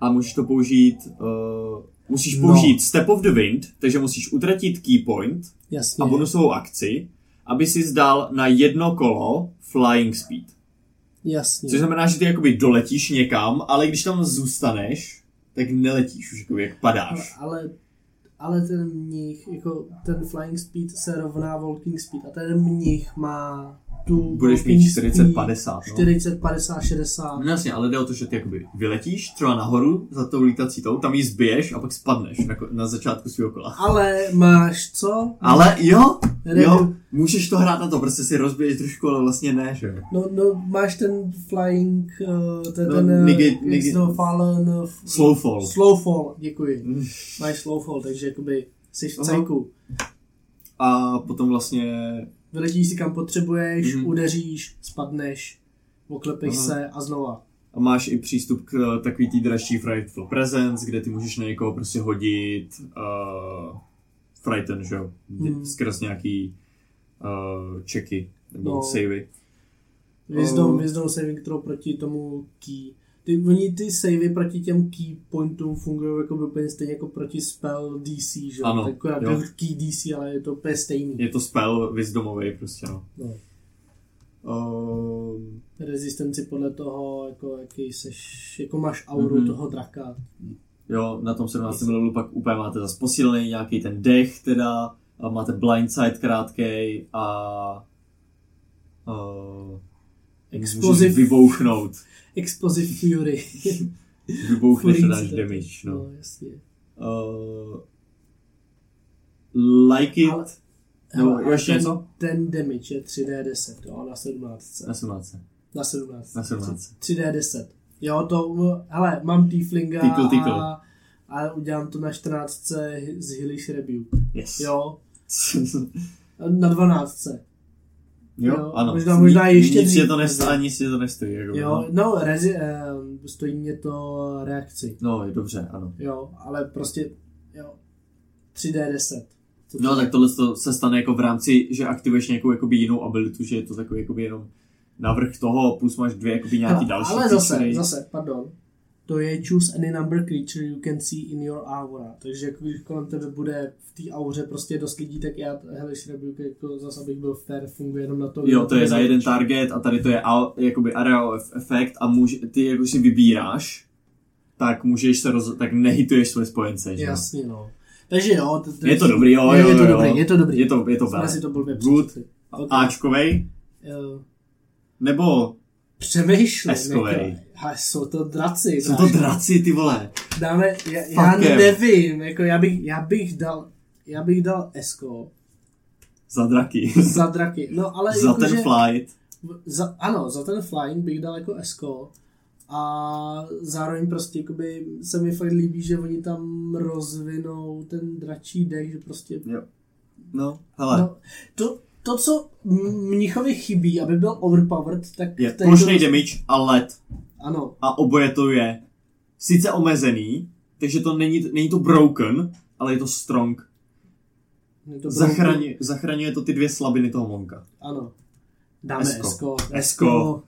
a můžeš to použít, uh, musíš No. použít Step of the Wind, takže musíš utratit key point Jasně. a bonusovou akci, aby si zdal na jedno kolo flying speed. Jasně. Což znamená, že ty jakoby doletíš někam, ale když tam zůstaneš, tak neletíš už jakoby jak padáš. ale, ale ten mnich, jako ten flying speed se rovná walking speed a ten mnich má tu Budeš mít 40, speed 50, no. 40, 50, 60. No jasně, ale jde o to, že ty jakoby vyletíš třeba nahoru za tou lítací tou, tam jí zbiješ a pak spadneš na, na začátku svého kola. Ale máš co? Ale jo, Redu- jo, můžeš to hrát na to, prostě si rozbiješ trošku, ale vlastně ne, že jo. No, no, máš ten flying, uh, ten, No, ten uh, negate- negate- to fallen, uh, Slow fall. slow fall, děkuji. Mm. Máš slow fall, takže jakoby jsi v cajku. A potom vlastně, Vyletíš si kam potřebuješ, Mhm. udeříš, spadneš, oklepeš Aha. se a znova. a máš i přístup k eh, takový tý dražší Frightful Presence, kde ty můžeš na někoho prostě hodit uh, Frighten, že jo, Hmm. skrz nějaký uh, checky nebo No. savey. Wisdom, Oh. wisdom saving throw proti tomu key. Ty, oni ty savey proti těm key pointům fungují jako by úplně stejně jako proti spell DC, že? Ano, Tak akorát jo. key DC, ale je to úplně stejný. Je to spell wisdomový prostě, no. No. Um, Rezistenci podle toho, jako jaký seš, jako máš auru Mhm. toho draka. jo, na tom 17. levelu pak úplně máte zase posílený nějaký ten dech teda, A máte blindside krátkej a uh, Explosive- vybouchnout. Explosive Fury. Vybouchneš a Fury dáš damage, no. no jasně. Uh, like it. Ale- Nebo Hele, ještě ten, něco? ten damage je 3D10, jo, na 17. Na 17. Na 17. Na 17. 3D10. Jo, to, hele, mám Tieflinga Tickle, tickle. a, a udělám to na 14 z Hillish Rebuke. Yes. Jo, na 12. jo, Jo, ano. možná- možná ještě nic je to nest, ani nic je to nestojí. Jako, Jo, no, rezi, eh, stojí mě to reakci. No, je dobře, ano. Jo, ale prostě, jo, 3D10. Co No, tak tohle to se stane jako v rámci, že aktivuješ nějakou jakoby jinou abilitu, že je to takový jakoby jenom navrh toho, plus máš dvě jakoby nějaký Hele, další Ale zase, zase, pardon. To je choose any number creature you can see in your aura. Takže jako když kolem tebe bude v té auře prostě dost lidí, tak já Hellish Rebuke jako zase abych byl fair, funguje jenom na to. Jo, to je na jeden target a tady to je al, jakoby area of effect a může, ty jako si vybíráš, tak můžeš se roz, tak nehituješ své spojence, že? Jasně, no. Takže jo. To, to Je to dobrý, jo, je, jo, je to jo, dobrý, je to dobrý. Je to, je to Jsme si to blbě Good. Ačkovej, Jo. nebo Přemýšlím. Eskovej. Jako, a jsou to draci. jsou to draci, ty vole. Dáme, já, já Fuck nevím, jako já bych, já bych dal, já bych dal Esko Za draky. za draky. No ale Za jako, ten že, flight. za, ano, za ten flying bych dal jako Esko a zároveň prostě jakoby se mi fakt líbí, že oni tam rozvinou ten dračí deck, že prostě Jo. No, hele. no, to, to, co Mnichovi chybí, aby byl overpowered, tak je plošný to- damage a led. Ano, A oboje to je sice omezený, takže to není, není to broken, ale je to strong. je to Zachraňuje, zachraňuje to ty dvě slabiny toho monka. Ano. Dáme Esko. Esko. Esko.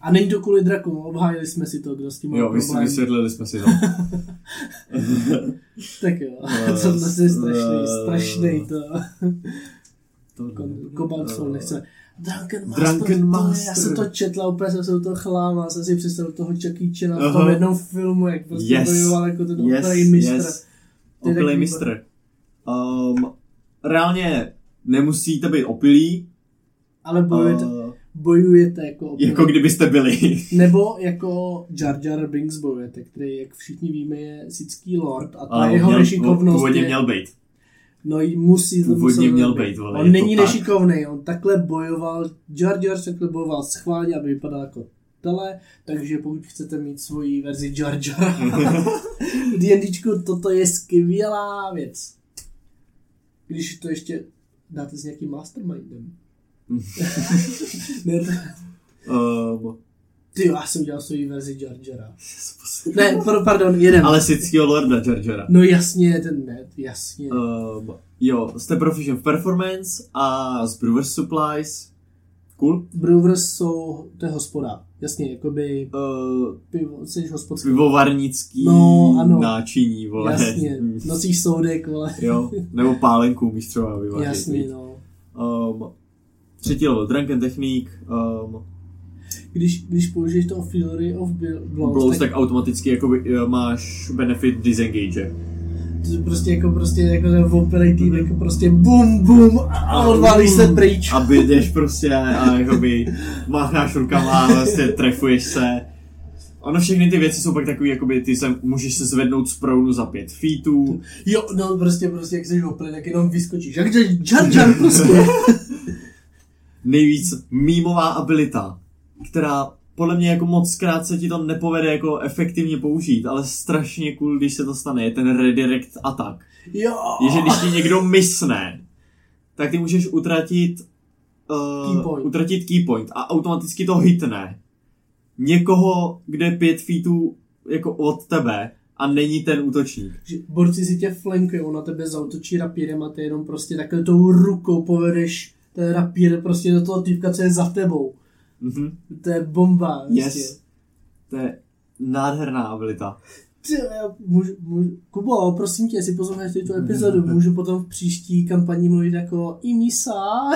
A není to kvůli drakům, obhájili jsme si to, kdo s tím Jo, problém. vysvětlili jsme si to. Tak jo, Eh, to je strašný, eh, strašný to. to Kobalt Soul eh, nechce. Drunken Master, Drunken to, Master. já jsem to četla, úplně jsem se u toho chlámal, jsem si představil toho Jackie Chana v tom jednom filmu, jak prostě Yes. bojoval jako ten Yes, mistr. yes. To výborný. mistr. Um, reálně nemusíte být opilí, Ale bojujete, uh, bojujete jako operej. jako kdybyste byli. Nebo jako Jar Jar Binks bojujete, který, jak všichni víme, je sický lord a ta Ale jeho měl, nešikovnost původně je... měl být. No i musí to Původně měl být, vole, On není to tak. nešikovný, on takhle bojoval, Jar Jar takhle bojoval schválně, aby vypadal jako tele, takže pokud chcete mít svoji verzi Jar Jar D&Dčku, toto je skvělá věc. Když to ještě dáte s nějakým mastermindem. ne, Um, ty já jsem udělal svoji verzi Jar Jara. Ne, pro, pardon, jeden. ale Sithského lorda Jar Jara. No jasně, ten ne, jasně. Um, jo, jste proficient v performance a z Brewer's Supplies. Cool. Brewers jsou, to je hospoda. Jasně, jakoby Uh, pivo, jsi hospodský. pivovarnický No, ano. náčiní, vole. Jasně, nosíš soudek, vole. jo, nebo pálenku umíš třeba vyvážet. Jasně, no. Um, třetí level Drunken Technique. Um, Když, když použiješ to Fury of Blows, Blows, tak, tak automaticky jakoby, uh, máš benefit disengage. to prostě jako prostě jako ten operej tým, jako prostě bum bum a odválíš se pryč. A jdeš prostě a jakoby mácháš rukama a vlastně trefuješ se. Ono všechny ty věci jsou pak takový, jakoby ty se, můžeš se zvednout z prounu za pět feetů. Jo, no prostě, prostě jak jsi operej, tak jenom vyskočíš. Jak Jar Jar prostě. Nejvíc mýmová abilita, která podle mě jako moc krát se ti to nepovede jako efektivně použít, ale strašně cool, když se to stane, je ten redirect attack. jo. Je, že když ti někdo mysne, tak ty můžeš utratit Key uh, point. utratit key point a automaticky to hitne někoho, kde je pět feetů jako od tebe a není ten útočník. Že borci si tě flankují, na tebe zautočí rapírem a ty jenom prostě takhle tou rukou povedeš ten rapír prostě do toho týpka, co je za tebou. Mhm. To je bomba. Yes. Prostě. To je nádherná abilita. Ty, já můžu, můžu, Kubo, prosím tě, jestli posloucháš tuto epizodu, můžu potom v příští kampani mluvit jako Imisa.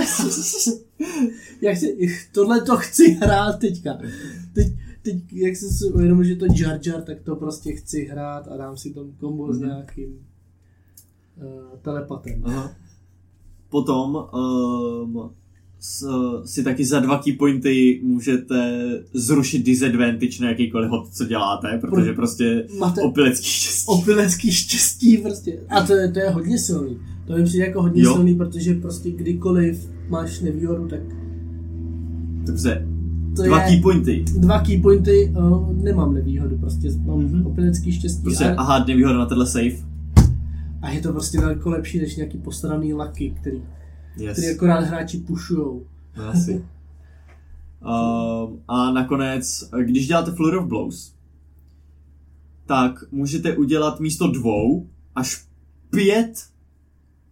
jak se, tohle to chci hrát teďka. Teď, teď jak jsem si uvědomil, že to Jar Jar, tak to prostě chci hrát a dám si tam kombo s Mhm. nějakým uh, telepatem. Aha. potom um, si taky za dva key pointy můžete zrušit disadvantage na jakýkoliv hod, co děláte, protože prostě Máte opilecký štěstí. opilecký štěstí prostě. A to je, to je hodně silný. To mi přijde jako hodně Jo. silný, protože prostě kdykoliv máš nevýhodu, tak Dobře, to dva je... key pointy. Dva key pointy, uh, nemám nevýhodu, prostě mám Mhm. opilecký štěstí. Prostě, a, aha, nevýhoda na tenhle save. a, je to prostě daleko lepší než nějaký postaraný laky, který, Yes. který akorát hráči pušujou. No, asi. Um, a nakonec, když děláte Flurry of Blows, tak můžete udělat místo dvou až pět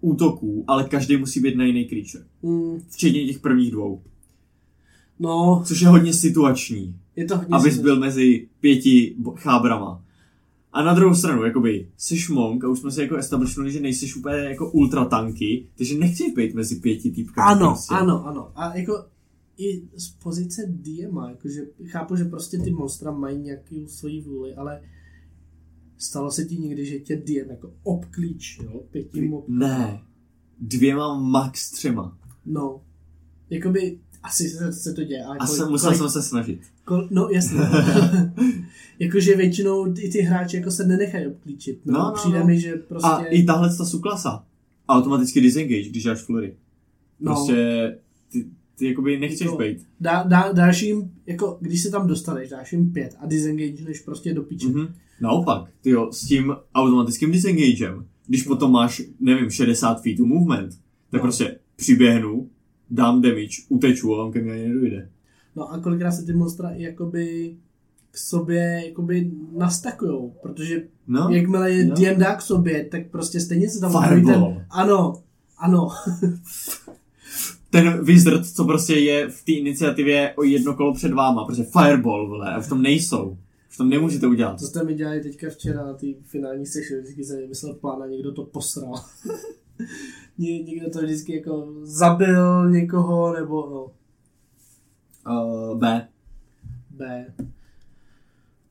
útoků, ale každý musí být na jiný creature. Mm, Včetně těch prvních dvou. no, Což je hodně situační, je to hodně abys silný. byl mezi pěti chábrama. A na druhou stranu, jakoby, jsi monk a už jsme si jako establishnuli, že nejsi úplně jako ultra tanky, takže nechceš být mezi pěti týpkami. Ano, prostě. ano, ano. A jako i z pozice DMA, jakože chápu, že prostě ty monstra mají nějakou svoji vůli, ale stalo se ti někdy, že tě DM jako obklíč, jo, pěti mob, Ne, dvěma max třema. no, jakoby asi se, se to děje, ale A jsem, musel kolik- jsem se snažit. Kol, no jasně. Jakože většinou i ty hráči jako se nenechají obklíčit. No, No, no, Přijde no. mi, že prostě... A i tahle ta suklasa. Automaticky disengage, když dáš flurry. no, Prostě ty, ty jakoby nechceš Jako- být. dá, dá, dáš jim, jako když se tam dostaneš, dáš jim pět a disengageneš prostě do piče. Mhm. Naopak, ty jo, s tím automatickým disengagem, když potom máš, nevím, 60 feetů movement, tak No. prostě přiběhnu, dám damage, uteču a on ke mně ani nedojde. No a kolikrát se ty monstra i jakoby k sobě jakoby nastakujou, protože No, jakmile je no. DM dá k sobě, tak prostě stejně se tam ten, ano, ano, ten wizard, co prostě je v té iniciativě o jedno kolo před váma, protože fireball, vole, a v tom nejsou. V tom nemůžete udělat. to jste mi dělali teďka včera na té finální session, vždycky jsem vymyslel plán a někdo to posral. Ně, někdo to vždycky jako zabil někoho, nebo no, Uh, B. B.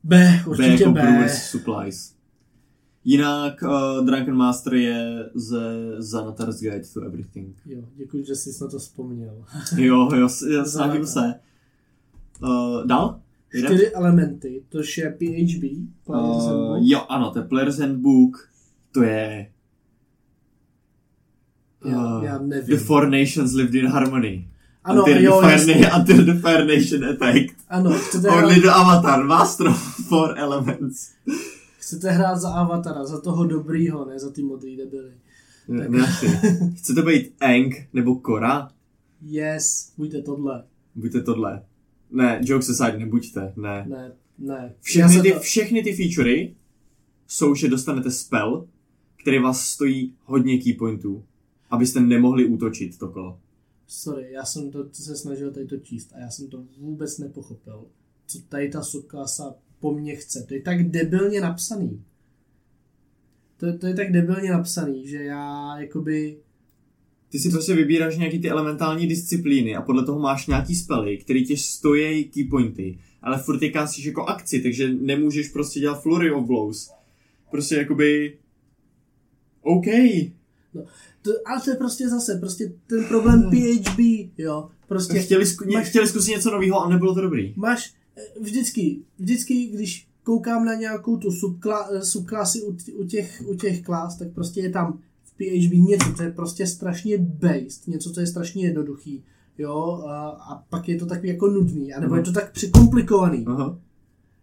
B, B určitě jako B. Supplies. Jinak uh, Drunken Master je ze Zanatar's Guide to Everything. Jo, děkuji, že jsi na to vzpomněl. Jo, jo, já snažím se. Uh, dál? Jdem? Čtyři elementy, to je PHB. Player's Uh, jo, ano, to je Player's Handbook. To je... já, uh, já The nevím. Four Nations lived in harmony. Ano, until, jo, the. Fire, until the Fire Nation attacked. Ano, chcete Only hrát, the Avatar, Master of Four Elements. chcete hrát za Avatara, za toho dobrýho, ne za ty modrý debily. Ne, ne. Chcete být Aang nebo Korra? Yes, buďte tohle. Buďte tohle. Ne, jokes aside, nebuďte, ne. Ne, ne. Všechny ty, to- všechny ty featurey jsou, že dostanete spell, který vás stojí hodně key pointů, abyste nemohli útočit to kolo. Sorry, já jsem to se snažil tady to číst a já jsem to vůbec nepochopil. Co tady ta subklasa po mně chce. To je tak debilně napsaný. To, to je tak debilně napsaný, že já jakoby... Ty si prostě vybíráš nějaký ty elementální disciplíny a podle toho máš nějaký spely, který tě stojí key pointy, ale furt je kásíš jako akci, takže nemůžeš prostě dělat flurry of blows. Prostě jakoby... OK. To, ale to je prostě zase, prostě ten problém PHB, jo. Prostě Chtěli, zku, máš- chtěli zkusit něco nového a nebylo to dobrý. máš eh, vždycky, vždycky, když koukám na nějakou tu subkla, eh, subklasy u, u, těch, u těch klas, tak prostě je tam v PHB něco, co je prostě strašně based, něco, co je strašně jednoduchý, jo, a, a pak je to takový jako nudný, anebo Mhm. je to tak překomplikovaný. Aha.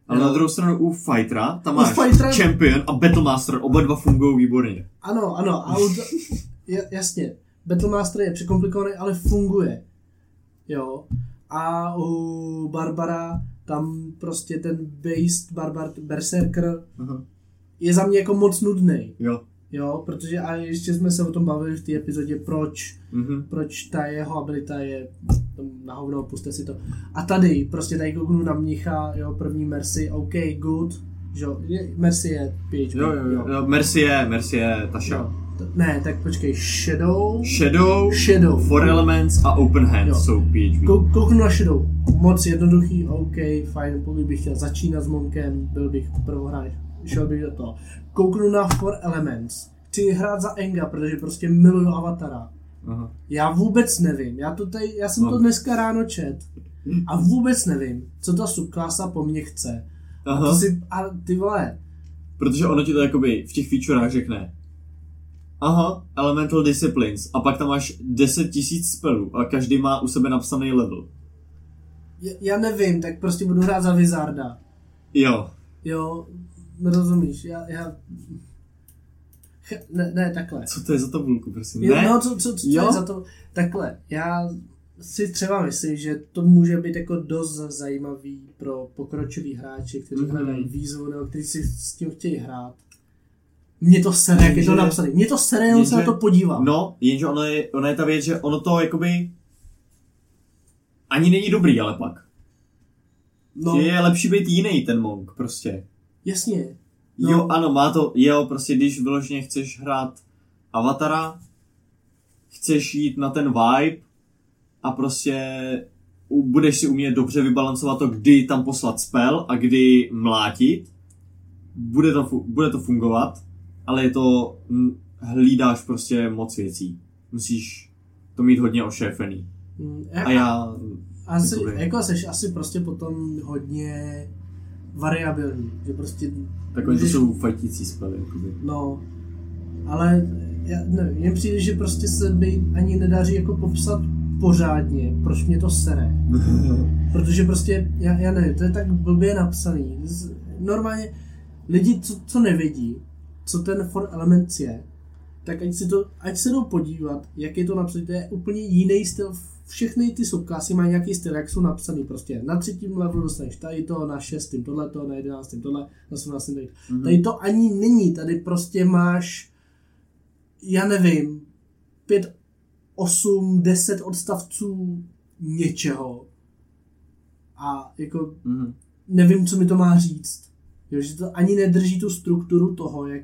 Ale Jo. na druhou stranu u Fightera, tam U máš Fightera- Champion a Battlemaster, oba dva fungují výborně. Ano, ano, a u jasně, Battlemaster je překomplikovaný, ale funguje. Jo. A u Barbara tam prostě ten based Barbar Berserker Aha. je za mě jako moc nudný. Jo. Jo, protože a ještě jsme se o tom bavili v té epizodě, proč, Mhm. proč ta jeho abilita je tam na hovno, puste si to. A tady, prostě tady kouknu na mnicha, jo, první Mercy, OK, good, jo, Mercy je PHP. Jo, jo, jo. jo. Mercy je, Mercy je Tasha. Jo. Ne, tak počkej, Shadow, Shadow, Shadow. Four Elements a Open Hands Jo. jsou PHP. Kou- kouknu na Shadow. Moc jednoduchý, OK, fajn, pokud bych chtěl začínat s Monkem, byl bych prvohráč, šel bych do toho. Kouknu na Four Elements. Chci hrát za Enga, protože prostě miluju Avatara. Aha. Já vůbec nevím. Já, to tady, já jsem No. to dneska ráno čet. A vůbec nevím, co ta subklasa po mně chce. A, Aha. to si, a ty vole, Protože ono ti to jakoby v těch featurách řekne. Aha, Elemental Disciplines. A pak tam máš 10 000 spelů a každý má u sebe napsaný level. já, já nevím, tak prostě budu hrát za Wizarda. Jo. Jo, nerozumíš, já, já... Ne, ne, takhle. Co to je za tabulku, prosím? Jo, Ne? no, co, co, co Jo? je za to? Takhle, já si třeba myslím, že to může být jako dost zajímavý pro pokročilý hráče, kteří Mhm. hledají výzvu nebo kteří si s tím chtějí hrát. Mně to sere, jak je to napsané. Mně to sere, jenom se na to podívám. No, jenže ono je, ono je ta věc, že ono to jakoby ani není dobrý, ale pak. no je lepší být jiný ten monk, prostě. jasně. No. Jo, ano, má to, jo, prostě když vyloženě chceš hrát avatara, chceš jít na ten vibe a prostě budeš si umět dobře vybalancovat to, kdy tam poslat spell a kdy mlátit, bude to, bude to fungovat, ale je to, hlídáš prostě moc věcí. Musíš to mít hodně ošéfený. Mm, A já, asi, jako seš asi prostě potom hodně variabilní, že prostě tak oni to jsou fajtící spely, jakoby. No, ale já nevím, mně přijde, že prostě se mi ani nedaří jako popsat pořádně, proč mě to sere. Protože prostě, já, já nevím, to je tak blbě napsaný. Normálně lidi, co, co nevědí, co ten For Elements je, tak ať, si to, ať se jdou podívat, jak je to napsané, to je úplně jiný styl. Všechny ty subklasy mají nějaký styl, jak jsou napsaný prostě. Na třetím levelu dostaneš tady to, na šestým tohleto, na jedenáctým tohle, na sedmnáctým tady. Mhm. Tady to ani není, tady prostě máš, já nevím, pět, osm, deset odstavců něčeho. A jako Mhm. nevím, co mi to má říct. Jo, že to ani nedrží tu strukturu toho, jak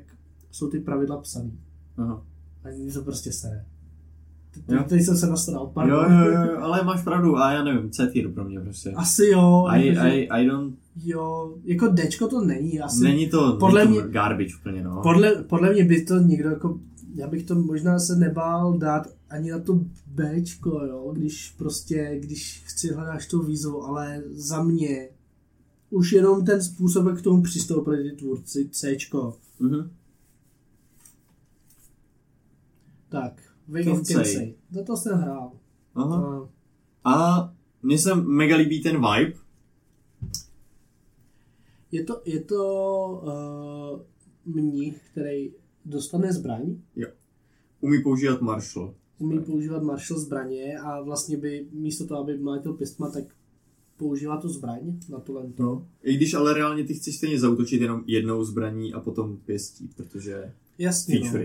jsou ty pravidla psaný. Aha. Ani to prostě sere. Jo. Teď jsem se nastaral, Jo, pardon. jo, jo, ale máš pravdu, a já nevím, C tier pro mě prostě. Asi jo. I, jakože- I, I don't, Jo, jako Dčko to není. Asi, není to, podle není to mě- garbage úplně, no. Podle, podle mě by to někdo jako, já bych to možná se nebál dát ani na to Bčko, jo, když prostě, když chci hledáš tu výzvu, ale za mě už jenom ten způsob, jak k tomu přistoupili ty tvůrci, Cčko. Mhm. Tak, To chcej. Kinsey. Za to jsem hrál. Aha. A A mně se mega líbí ten vibe. Je to, je to uh, mních, který dostane zbraň, Umí používat marshal. umí používat marshal zbraně a vlastně by místo toho, aby mlátil pistma, tak používá tu zbraň na to lento. No. I když ale reálně ty chceš stejně zautočit jenom jednou zbraní a potom pěstí, protože Jasně, no.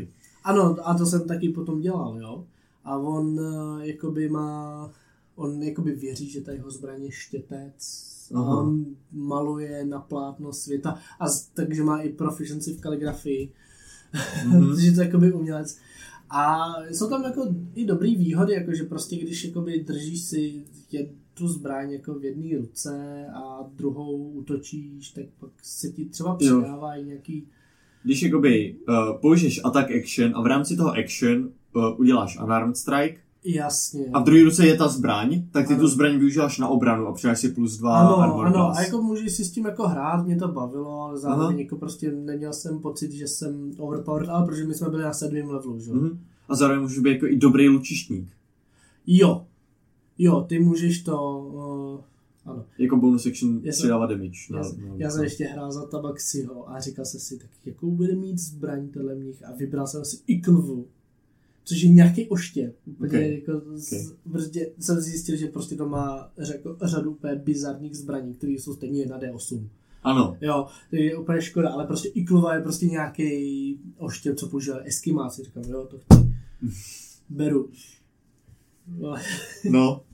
Ano, a to jsem taky potom dělal, jo. A on uh, jakoby má, on jakoby věří, že ta jeho zbraň je štětec. A Aha. on maluje na plátno světa, a z, takže má i proficiency v kaligrafii. Mhm. protože to je jakoby umělec. A jsou tam jako i dobrý výhody, jako že prostě když jakoby držíš si jed, tu zbraň jako v jedné ruce a druhou útočíš, tak pak se ti třeba Jo. přidávají nějaký Když jakoby uh, použiješ attack action a v rámci toho action uh, uděláš unarmed strike jasně. a v druhé ruce je ta zbraň, tak ty Ano. tu zbraň využíváš na obranu a přidáš si plus dva Ano, armor ano, class. a jako můžeš si s tím jako hrát, mě to bavilo, ale zároveň jako prostě neměl jsem pocit, že jsem overpowered, ale protože my jsme byli na sedmém levelu, že? Mhm. A zároveň můžeš být jako i dobrý lučištník. Jo, jo, ty můžeš to, uh, ano. Jako bonus action Já jsem- přidávat damage. Já, na- jsem- na- já jsem ještě hrál za Tabaxiho a říkal jsem si, tak jakou bude mít zbraň tenhle mních a vybral jsem si Iklvu, což je nějaký oštěp. Úplně Okay. jako z, Okay. prostě jsem zjistil, že prostě to má řeko, řadu úplně bizarních zbraní, které jsou stejně na D8. Ano, Jo, to je úplně škoda, ale prostě Iklova je prostě nějaký oštěp, co používá Eskimáci. Říkám, jo, to chci. Beru. No, no.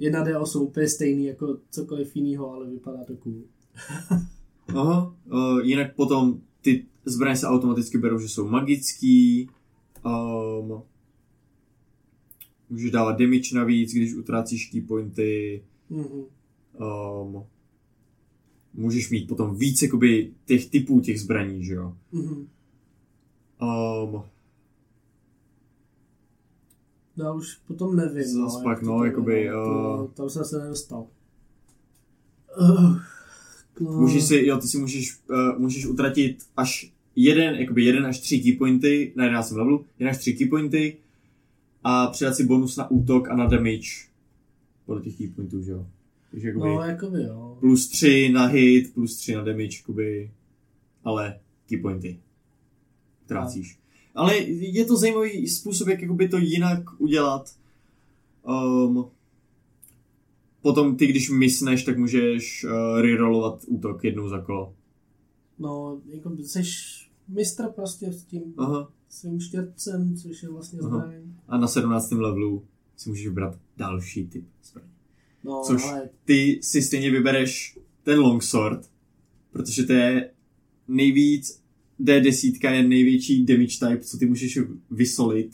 1D8 úplně stejný jako cokoliv jiného, ale vypadá to cool. Aha. Uh, jinak potom ty zbraně se automaticky berou, že jsou magický. Um, můžeš dávat damage navíc, když utrácíš key pointy. Mhm. Um, můžeš mít potom víc jakoby těch typů těch zbraní, že jo. Mhm. Um, Já už potom nevím. Zas no, pak, no, jakoby, to, uh, tam jsem se nedostal. Uh, no, Můžeš si, jo, ty si můžeš, uh, můžeš utratit až jeden, jakoby jeden až tři keypointy na 11 levelu, jeden až tři keypointy a přidat si bonus na útok a na damage podle těch keypointů, že jo. Takže jakoby no, jakoby jo. plus 3 na hit, plus 3 na damage, jakoby, ale keypointy trácíš. Ale je to zajímavý způsob, jak jakoby to jinak udělat. Um, potom ty, když misneš, tak můžeš uh, rerollovat útok jednou za kolo. No, jako seš mistr prostě s tím Aha. svým štětcem, což je vlastně zbraň. A na 17. levelu si můžeš vybrat další typ zbraně. No, Což- ale Ty si stejně vybereš ten longsword, protože to je nejvíc, D10 je největší damage type, co ty můžeš vysolit,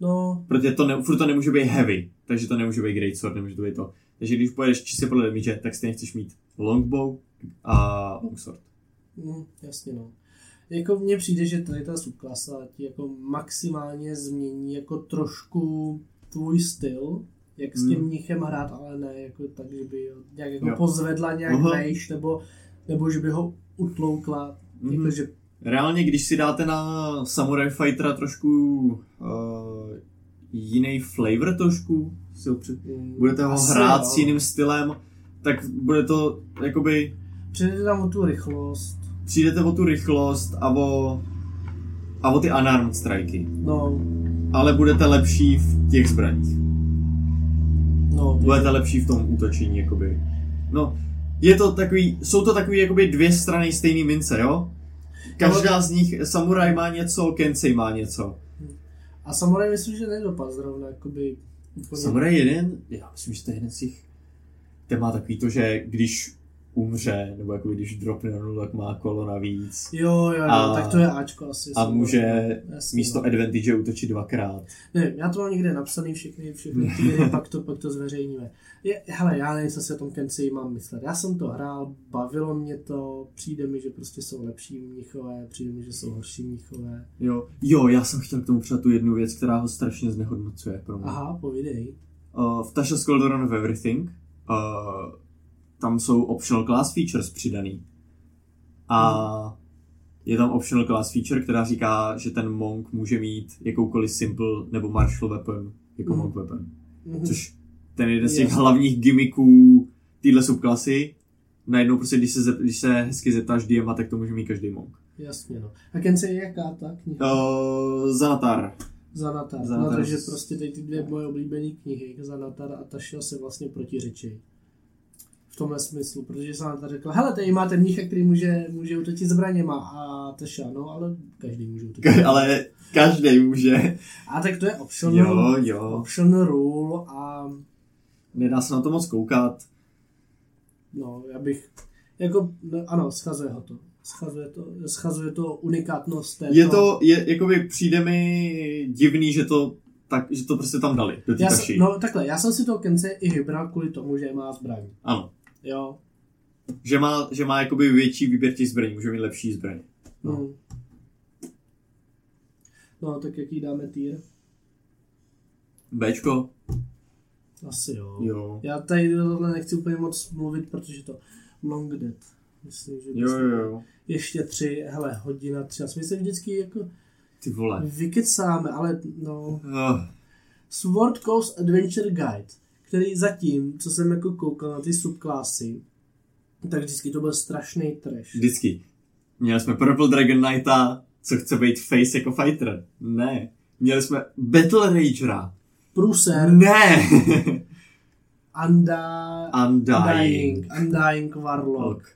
no, protože to ne, furt to nemůže být heavy, takže to nemůže být great sword, nemůže to být to. Takže když pojedeš čistě podle damage, tak stejně chceš mít longbow a longsword. mm, jasně no. Jako mně přijde, že tady ta subklasa ti jako maximálně změní jako trošku tvůj styl, jak s tím Hmm. mnichem hrát, ale ne jako tak, že by ho nějak jako Jo. pozvedla nějak vejš, nebo, nebo že by ho utloukla, Mhm. jako že Reálně, když si dáte na Samurai Fightera trošku uh, jiný flavor trošku, si ho před, mm, budete ho asi hrát jo. s jiným stylem, tak bude to jakoby, Přijde tam o tu rychlost, přijdete o tu rychlost a o, a o ty unarmed striky. no, Ale budete lepší v těch zbraních. no, Budete lepší v tom útočení, jakoby. No, je to takový, jsou to takový jakoby dvě strany stejné mince, jo? Každá z nich, Samurai má něco, Kensei má něco. A Samurai myslím, že nedopad zrovna, jakoby úplně. Samurai jeden, já myslím, že to je jeden z těch, ten má takový to, že když umře, nebo jako když dropne na nulu, tak má kolo navíc. Jo, jo, jo, A- tak to je Ačko asi. A může Jasně, místo no. advantage útočit dvakrát. Ne, já to mám někde napsaný všechny, všechny ty hry, pak to, pak to zveřejníme. Je, hele, já nevím, co si o tom Kenci mám myslet. Já jsem to hrál, bavilo mě to, přijde mi, že prostě jsou lepší mnichové, přijde mi, že jsou horší mnichové. Jo, jo, já jsem chtěl k tomu přidat tu jednu věc, která ho strašně znehodnocuje pro mě. Aha, povídej. Uh, v Tasha's Cauldron of Everything uh, tam jsou optional class features přidaný. A je tam optional class feature, která říká, že ten monk může mít jakoukoliv simple nebo martial weapon jako Mhm. monk weapon. Mhm. Což ten je jeden z těch Jasně. hlavních gimmicků téhle subklasy. Najednou prostě, když se, když se hezky zeptáš DM, tak to může mít každý monk. Jasně, no. A Kenci je jaká ta kniha? Uh, Zanatar. Zanatar. No, Zanatar. takže prostě tady ty dvě moje oblíbené knihy, Zanatar a Tašia se vlastně protiřečí. V tomhle smyslu, protože Zanatar řekl, hele, tady máte mnicha, který může, může utočit zbraněma a Tašia, no, ale každý může utočit. Ka- ale každý může. A tak to je optional, Jo, jo. optional rule a Nedá se na to moc koukat. no, já bych, jako, no, ano, schazuje ho to. Schazuje to, schazuje to unikátnost této... Je to, je, jakoby přijde mi divný, že to, tak, že to prostě tam dali, do já jsem, no takhle, já jsem si to Kence i vybral kvůli tomu, že má zbraň. Ano. Jo. Že má, že má jakoby větší výběr těch zbraní, může mít lepší zbraně. No. No. no, tak jaký dáme týr? Bčko? Asi jo. Jo. Já tady tohle nechci úplně moc mluvit, protože to Long Dead. Myslím, že Jo, jo, jo. ještě tři, hele, hodina tři. My se vždycky jako Ty vole. vykecáme, ale no... Uh, Sword Coast Adventure Guide, který zatím, co jsem jako koukal na ty subklasy, tak vždycky to byl strašný trash. vždycky. Měli jsme Purple Dragon Knighta, co chce být face jako fighter. Ne. Měli jsme Battle Ragera. Pruser, Ne. Unda... Undying. Undying Warlock. Ok.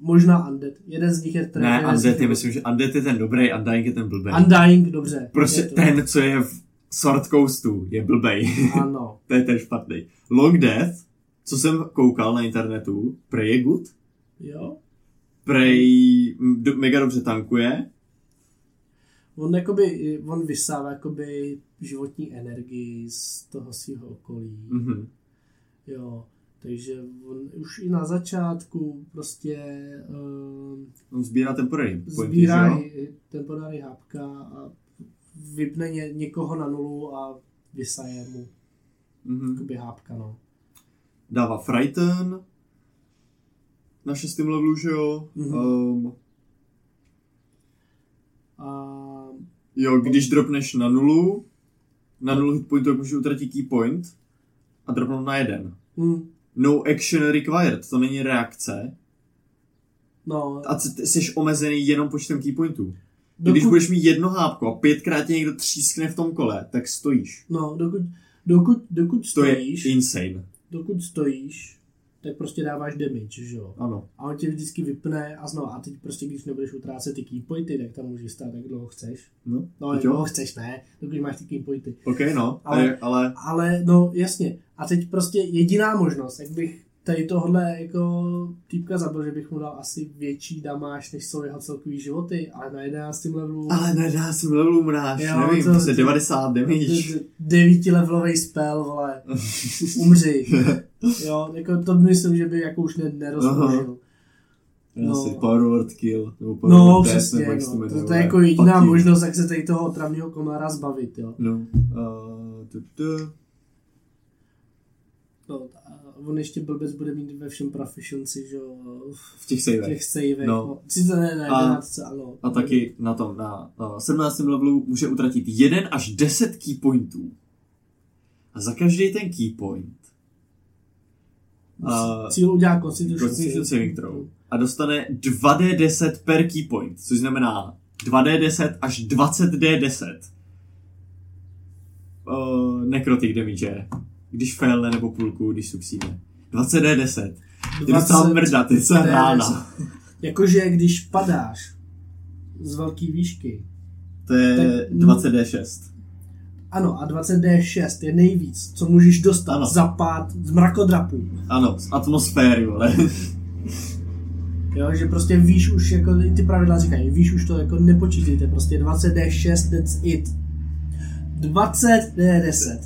Možná Undead. Jeden z nich je trash. Ne, Undead je, myslím, že Undead je ten dobrý, Undying je ten blbej. Undying, dobře. Prostě ten, co je v Sword Coastu, je blbej. Ano. to je ten špatný. Long Death, co jsem koukal na internetu, prej je good. Jo. Prej do, mega dobře tankuje. On jakoby, on vysává jakoby životní energii z toho svého okolí. Mhm. Jo. Takže on už i na začátku prostě um, On sbírá temporary pointy, sbírá temporary hápka a vypne ně, někoho na nulu a vysaje mu Mhm. jakoby hápka, no. Dává Frighten na šestém levelu, že jo? Mhm. Um, A jo, když dropneš na nulu, na nulu hitpointu, tak můžeš utratit key point a dropnout na jeden. hm, No action required, to není reakce. no, A jsi omezený jenom počtem key pointů. Dokud... Když budeš mít jedno hápko a pětkrát tě někdo třískne v tom kole, tak stojíš. no, dokud, dokud, dokud To je stojíš, insane. dokud stojíš, tak prostě dáváš damage, že jo. Ano. A on tě vždycky vypne a znovu. A teď prostě, když nebudeš utrácet ty key pointy, tak tam můžeš stát, jak dlouho chceš. No, No, jak dlouho chceš, ne, dokud máš ty key pointy. OK, no. Ale, ale Ale, no, jasně. A teď prostě jediná možnost, jak bych tady tohle jako týpka zabil, že bych mu dal asi větší damáž, než jsou jeho celkový životy, ale na 11. levelu Ale dá si levelu mráš, Jo, nevím, to- prostě to- 90 damage. devítilevelový spell, vole, umři. Jo, jako to myslím, že by jako už ne, nerozložil. Já No. si power word kill, nebo power No, word death, přesně, nebo jak se no. To, to je jako jediná you. možnost, jak se tady toho otravného komára zbavit, jo. No, uh, tu. No, a on ještě blbec bude mít ve všem proficiency, že jo, v těch v savech. těch savech, No. no. Sice ne, ne, A- 11, ano. A taky na tom, na uh, 17. levelu může utratit 1 až 10 key pointů. A za každý ten key point Cíl udělá Constitution, Constitution saving throw a dostane 2d10 per key point, což znamená 2d10 až 20d10 uh, necrotic damage, když failne nebo půlku, když succeedne. 20d10. Ty docela mrdat, ty se rána. Jakože když padáš z velké výšky, To je Tak- 20d6. ano, a 20D6 je nejvíc, co můžeš dostat Ano. za pád z mrakodrapů. Ano, z atmosféry, vole. Jo, že prostě víš už, jako ty pravidla říkají, víš už to jako nepočítejte, prostě 20D6, that's it. 20D10.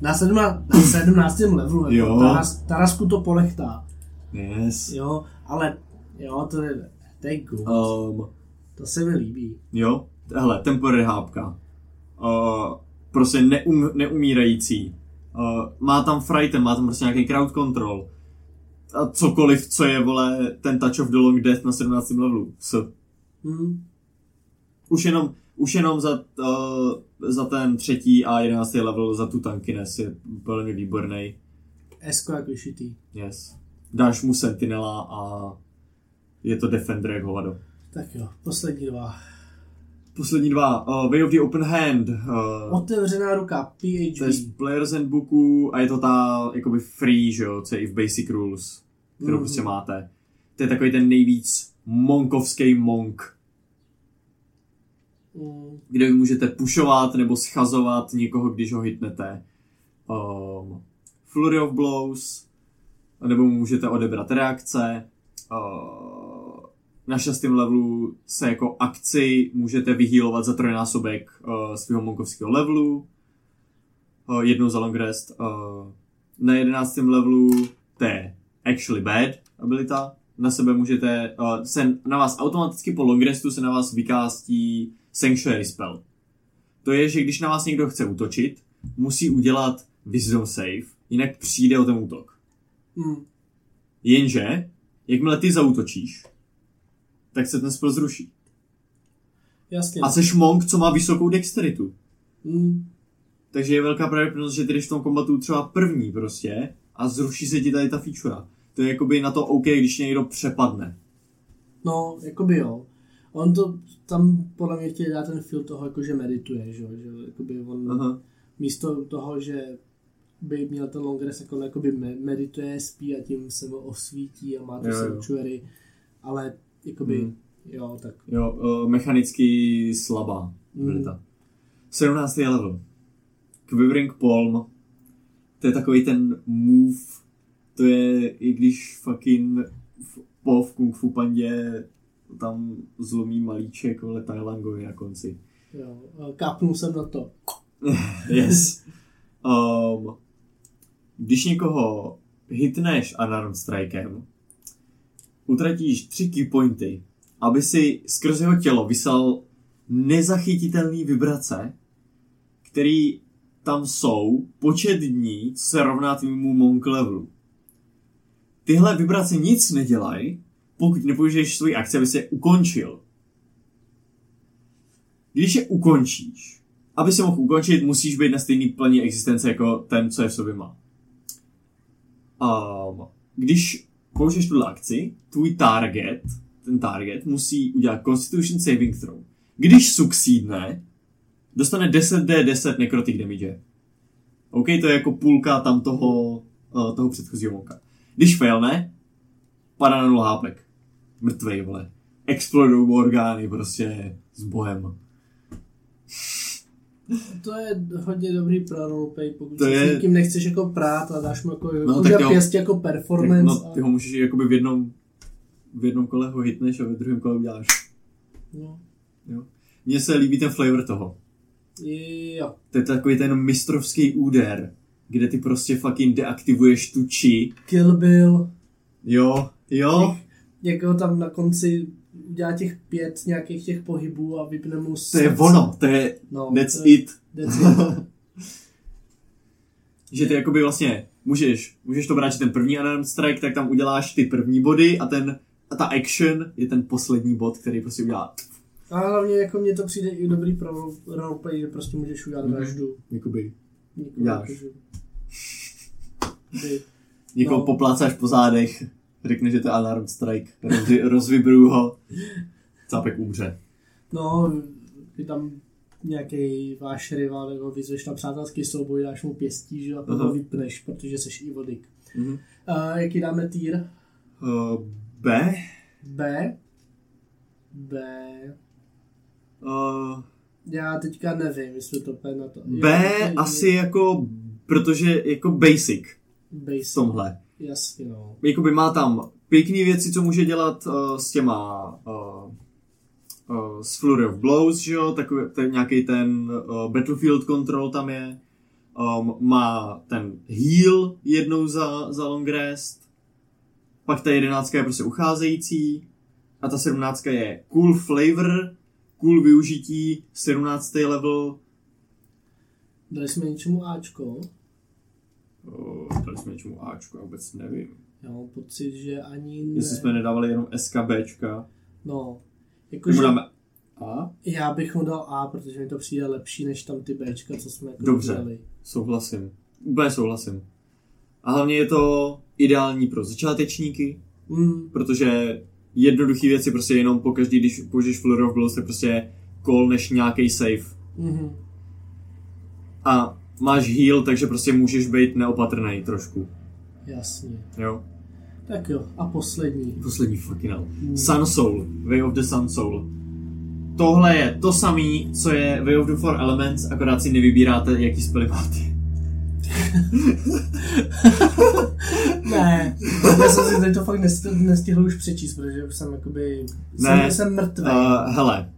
Na, 17, na 17. levelu, Jo. jako, Taras, Tarasku to polechtá. yes. Jo, ale jo, to je, to je good. Um, To se mi líbí. jo, hele, temporary hápka. Uh, prostě neum, neumírající. Uh, má tam frighten, má tam prostě nějaký crowd control. A cokoliv, co je, vole, ten touch of the long death na 17. levelu. S. Hm. Už jenom, už jenom za, uh, za ten třetí a jedenáctý level za tu tankines je velmi výborný. Esko jak vyšitý. Yes. Dáš mu sentinela a je to defender jak hovado. Tak jo, poslední dva. Poslední dva. Uh, Way of the Open Hand. Uh, Otevřená ruka, to je PHB. z Player's Handbooku a je to ta jakoby free, že jo, co je i v Basic Rules, kterou Mhm. prostě máte. To je takový ten nejvíc monkovský monk, kde vy můžete pušovat nebo schazovat někoho, když ho hitnete. Um, Flurry of Blows, nebo mu můžete odebrat reakce. Uh, na šestém levelu se jako akci můžete vyhýlovat za trojnásobek uh, svého monkovského levelu. Uh, jednou za long rest. Uh, na jedenáctém levelu to je actually bad abilita. Na sebe můžete, uh, se na vás automaticky po long restu se na vás vykástí Sanctuary spell. To je, že když na vás někdo chce útočit, musí udělat wisdom save, jinak přijde o ten útok. mm, Jenže, jakmile ty zautočíš, tak se ten spell zruší. jasně. A seš monk, co má vysokou dexteritu. Mm, Takže je velká pravděpodobnost, že ty jdeš v tom kombatu třeba první prostě a zruší se ti tady ta feature. To je jakoby na to OK, když někdo přepadne. no, jakoby jo. On to tam podle mě chtěl dát ten feel toho, jako že medituje, že, jo, že jakoby on Aha. místo toho, že by měl ten long rest, jako jakoby me- medituje, spí a tím se mu osvítí a má jo. sanctuary, ale jakoby, Hmm. jo, tak Jo, uh, mechanicky slabá Mm. abilita. 17. level. Quivering Palm. To je takový ten move, to je, i když fucking po v Kung Fu pandě tam zlomí malíček, vole, Thailangovi na konci. jo, kápnul jsem na to. Yes. Um, když někoho hitneš unarmed strikem, utratíš tři key pointy, aby si skrz jeho tělo vyslal nezachytitelný vibrace, který tam jsou počet dní, co se rovná tvýmu monk levelu. Tyhle vibrace nic nedělají, pokud nepoužiješ svoji akci, aby se ukončil. Když je ukončíš, aby se mohl ukončit, musíš být na stejný plní existence jako ten, co je v sobě má. Um, když použiješ tuhle akci, tvůj target, ten target, musí udělat Constitution Saving Throw. Když succeedne, dostane 10d10 necrotic damage. OK, to je jako půlka tam toho, uh, toho předchozího monka. Když failne, padá na 0 HP. Mrtvej, vole. Explodují mu orgány, prostě s bohem. To je hodně dobrý pro roleplay, pokud To je- s někým nechceš jako prát a dáš mu jako No, tak tak jo. pěst jako performance. no, ty ho můžeš jakoby v jednom, v jednom kole ho hitneš a ve druhém kole uděláš. a, no. Mně se líbí ten flavor toho. Jo. To je takový ten mistrovský úder, kde ty prostě fucking deaktivuješ tu či. Kill Bill, Jo, jo. Jak ho tam na konci udělá těch pět nějakých těch pohybů a vypne mu To je ono, to je, No, that's to je- it. That's it. že ty jakoby vlastně můžeš, můžeš to vrátit ten první unarmed strike, tak tam uděláš ty první body a ten a ta action je ten poslední bod, který prostě udělá A hlavně jako mně to přijde i dobrý pro roleplay, že prostě můžeš udělat Mhm. vraždu. jakoby Někoho Uděláš. jakože- Kdy- někoho No. poplácáš po zádech, řekne, že to je unarmed strike, rozvi, rozvibruju ho, cápek umře. No, ty tam nějaký váš rival, nebo vyzveš na přátelský souboj, dáš mu pěstí, že a pak ho vypneš, protože jsi ivodik. Mhm. A jaký dáme týr? Uh, B? B. B. Uh, Já teďka nevím, jestli to je na to. B Jo, to- asi jako, protože jako basic Basic. v tomhle. Jasně, no. Jakoby má tam pěkné věci, co může dělat uh, s těma uh, uh, s Flurry of Blows, že jo, takový ten, nějaký ten uh, Battlefield control tam je. Um, má ten heal jednou za, za long rest. Pak ta jedenáctka je prostě ucházející. A ta sedmnáctka je cool flavor, cool využití, 17. level. Dali jsme něčemu Ačko. Uh, dali jsme něčemu Ačko, já vůbec nevím. Já mám pocit, že ani ne. Jestli jsme nedávali jenom SKBčka. No. Jakože dáme A? já bych mu dal A, protože mi to přijde lepší než tam ty Bčka, co jsme jako Dobře. dělali. Souhlasím. Úplně souhlasím. A hlavně je to ideální pro začátečníky, Mm, protože jednoduché věci prostě jenom po každý, když použiješ Flurry of Blows, prostě call než nějaký save. mhm. A máš heal, takže prostě můžeš být neopatrný trošku. Jasně. Jo? Tak jo, a poslední. Poslední fucking hell. Hmm. Sun Soul. Way of the Sun Soul. Tohle je to samý, co je Way of the Four Elements, akorát si nevybíráte, jaký spely máte. ne, já jsem si teď to fakt nestihl, nestihl už přečíst, protože už jsem jakoby, Ne. jsem, jsem mrtvý. Uh, hele,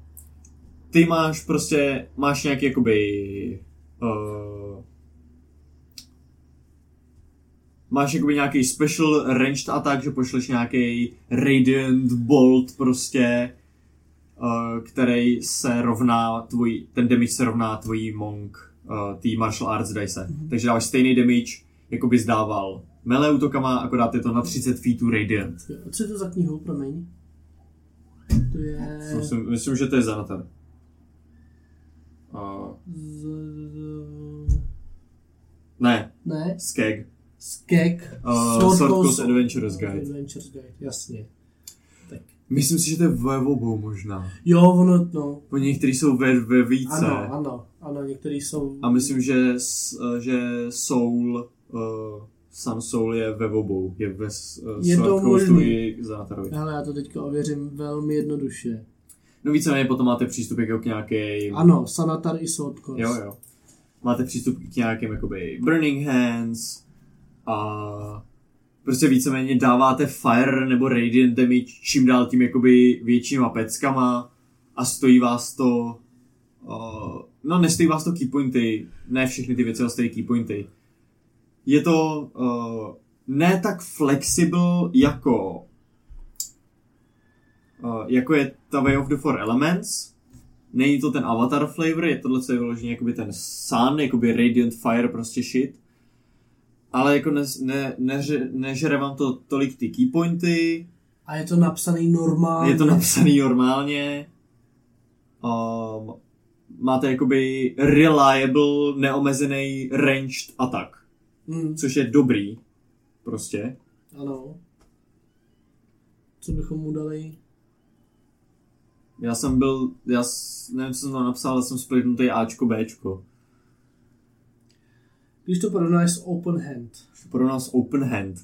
ty máš prostě, máš nějaký jakoby, uh, máš jakoby nějaký special ranged attack, že pošleš nějaký radiant bolt prostě, uh, který se rovná tvůj, ten damage se rovná tvojí monk, uh, tý martial arts dice. Mhm. Takže dáváš stejný damage, jako bys dával melee útokama, akorát je to na 30 feetů radiant. Co je to za knihu, promiň? To je... Myslím, myslím, že to je Zanatar. Uh, Z... ne, Ne? Skeg. Skek. Uh, Sword Coast Adventurers Guide. Adventures Guide, jasně. Tak. Myslím si, že to je ve obou možná. Jo, ono, no. Po některý jsou ve, ve více. Ano, ano, ano, některý jsou... A myslím, že, eh, že Soul, uh, Sun Soul je ve obou. Je ve uh, Je Sword Coastu možný. i Zanatarovi. Ale já to teďka ověřím velmi jednoduše. No víceméně potom máte přístup jako k nějakým... Ano, Sanatar i Sword Coast. Jo, jo. Máte přístup k nějakým jakoby Burning Hands a prostě víceméně dáváte Fire nebo Radiant damage čím dál tím jakoby většíma peckama a stojí vás to uh, no nestojí vás to keypointy, ne všechny ty věci ale stojí keypointy. Je to uh, ne tak flexible jako uh, jako je ta Way of the Four Elements, Není to ten avatar flavor, je tohle, co je vyloženě jakoby ten sun, jakoby radiant fire, prostě shit. Ale jako ne, ne, neže, nežere vám to tolik ty keypointy, A je to napsaný normálně. je to napsaný normálně. Um, máte jakoby reliable, neomezený ranged attack, Hmm, což je dobrý, prostě. ano. Co bychom mu dali? Já jsem byl, já s- nevím, co jsem tam napsal, ale jsem splitnutý Ačko, Bčko. Když to porovnáš s Open Hand, Pro nás open hand.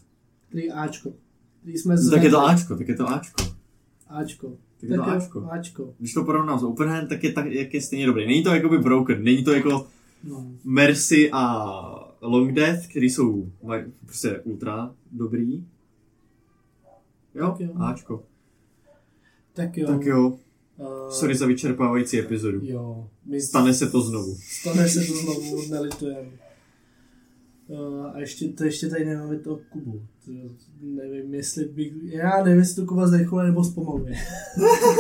který je Ačko. Který jsme No, tak je to. Ačko, tak je to Ačko. Ačko. Tak je to Ačko. Ačko. Když to porovnám s open hand, tak je, tak, jak je stejně dobrý. Není to jakoby broken, není to jako No. Mercy a Long Death, který jsou prostě ultra dobrý. Jo, Tak jo. Ačko. Tak jo. Tak jo, Uh, sorry za vyčerpávající epizodu. Jo. My Stane se to znovu. Stane se to znovu, nelitujeme. Uh, a ještě, to ještě tady nemáme toho Kubu. To, nevím, jestli bych, já nevím, jestli to Kuba zrychluje nebo zpomaluje.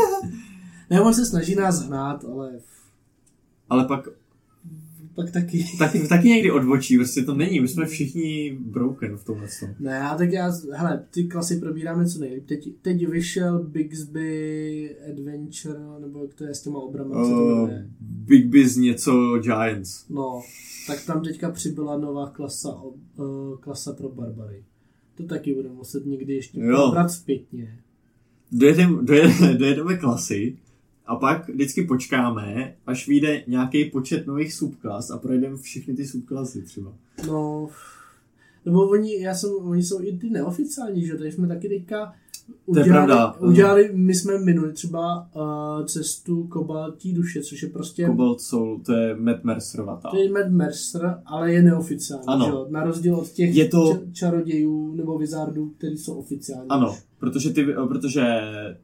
ne, on se snaží nás hnát, ale Ale pak pak taky. taky, taky někdy odbočí, prostě to není, my jsme všichni broken v tomhle tom. Ne, já tak já, hele, ty klasy probíráme co nejlíp. Teď, teď vyšel Bixby Adventure, nebo jak to je s těma obrama, co to Uh, jmenuje. Big Biz něco Giants. No, tak tam teďka přibyla nová klasa, uh, klasa pro barbary. To taky budeme muset někdy ještě probrat zpětně. Dojedem, dojedeme, dojedeme klasy a pak vždycky počkáme, až vyjde nějaký počet nových subklas a projdeme všechny ty subklasy třeba. No, nebo oni, já jsem, oni jsou i ty neoficiální, že? Tady jsme taky teďka To je pravda. udělali, my jsme minuli třeba uh, cestu kobaltí duše, což je prostě Cobalt Soul, to je Matt Mercerová ta. To je Mad Mercer, ale je neoficiální, Ano. že? Na rozdíl od těch Je to- ča- čarodějů nebo vizardů, kteří jsou oficiální. Ano, protože ty, protože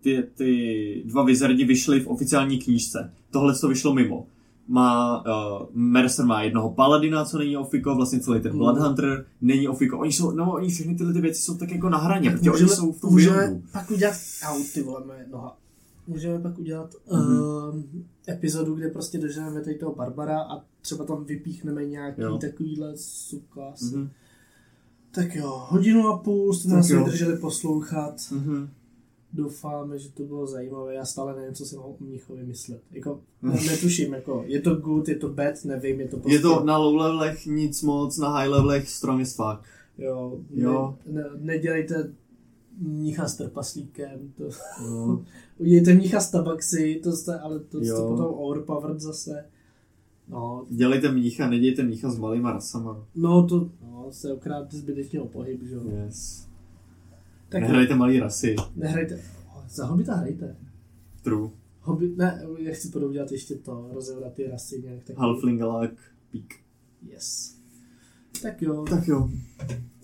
ty, ty dva wizardi vyšly v oficiální knížce. Tohle to vyšlo mimo. Má, uh, Mercer má jednoho paladina, co není ofiko, vlastně celý ten Mm. Bloodhunter není ofiko. Oni jsou, no oni všechny tyhle ty věci jsou tak jako na hraně, protože můžeme, oni jsou v tom můžeme buildu. pak udělat, au ty vole, moje noha. Můžeme pak udělat Mhm. mm epizodu, kde prostě doženeme tady toho Barbara a třeba tam vypíchneme nějaký Jo. takovýhle subklas. Mhm. Tak jo, hodinu a půl jste nás jo. vydrželi poslouchat. Mhm. Doufáme, že to bylo zajímavé. Já stále nevím, co si mám o Mnichovi myslet. Jako, Mhm. ne, netuším, jako, je to good, je to bad, nevím, je to prostě... Je to na low levelech nic moc, na high levelech strong as fuck. Jo, Jo. Ne, ne, nedělejte mnicha s trpaslíkem, to, No. udělejte mnicha s tabaxi, to jste, ale to jste Jo. potom overpowered zase. No, Dělejte mnícha, nedějte mnícha s malýma rasama. no to no, se okrát zbytečně o pohyb, že jo. Yes. Tak Nehrajte malý rasy. nehrajte, oh, za hobita hrajte. True. Hobit, ne, já chci podobat ještě to, rozebrat ty rasy nějak tak. Halflingalak, pík. Yes. Tak jo, Tak jo.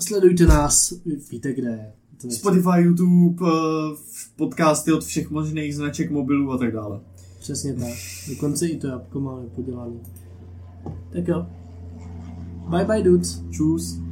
sledujte nás, víte kde. Spotify, YouTube, eh, podcasty od všech možných značek mobilů a tak dále. Přesně tak. Dokonce i to jabko máme podělané. Tak jo. Bye bye dudes. Čus.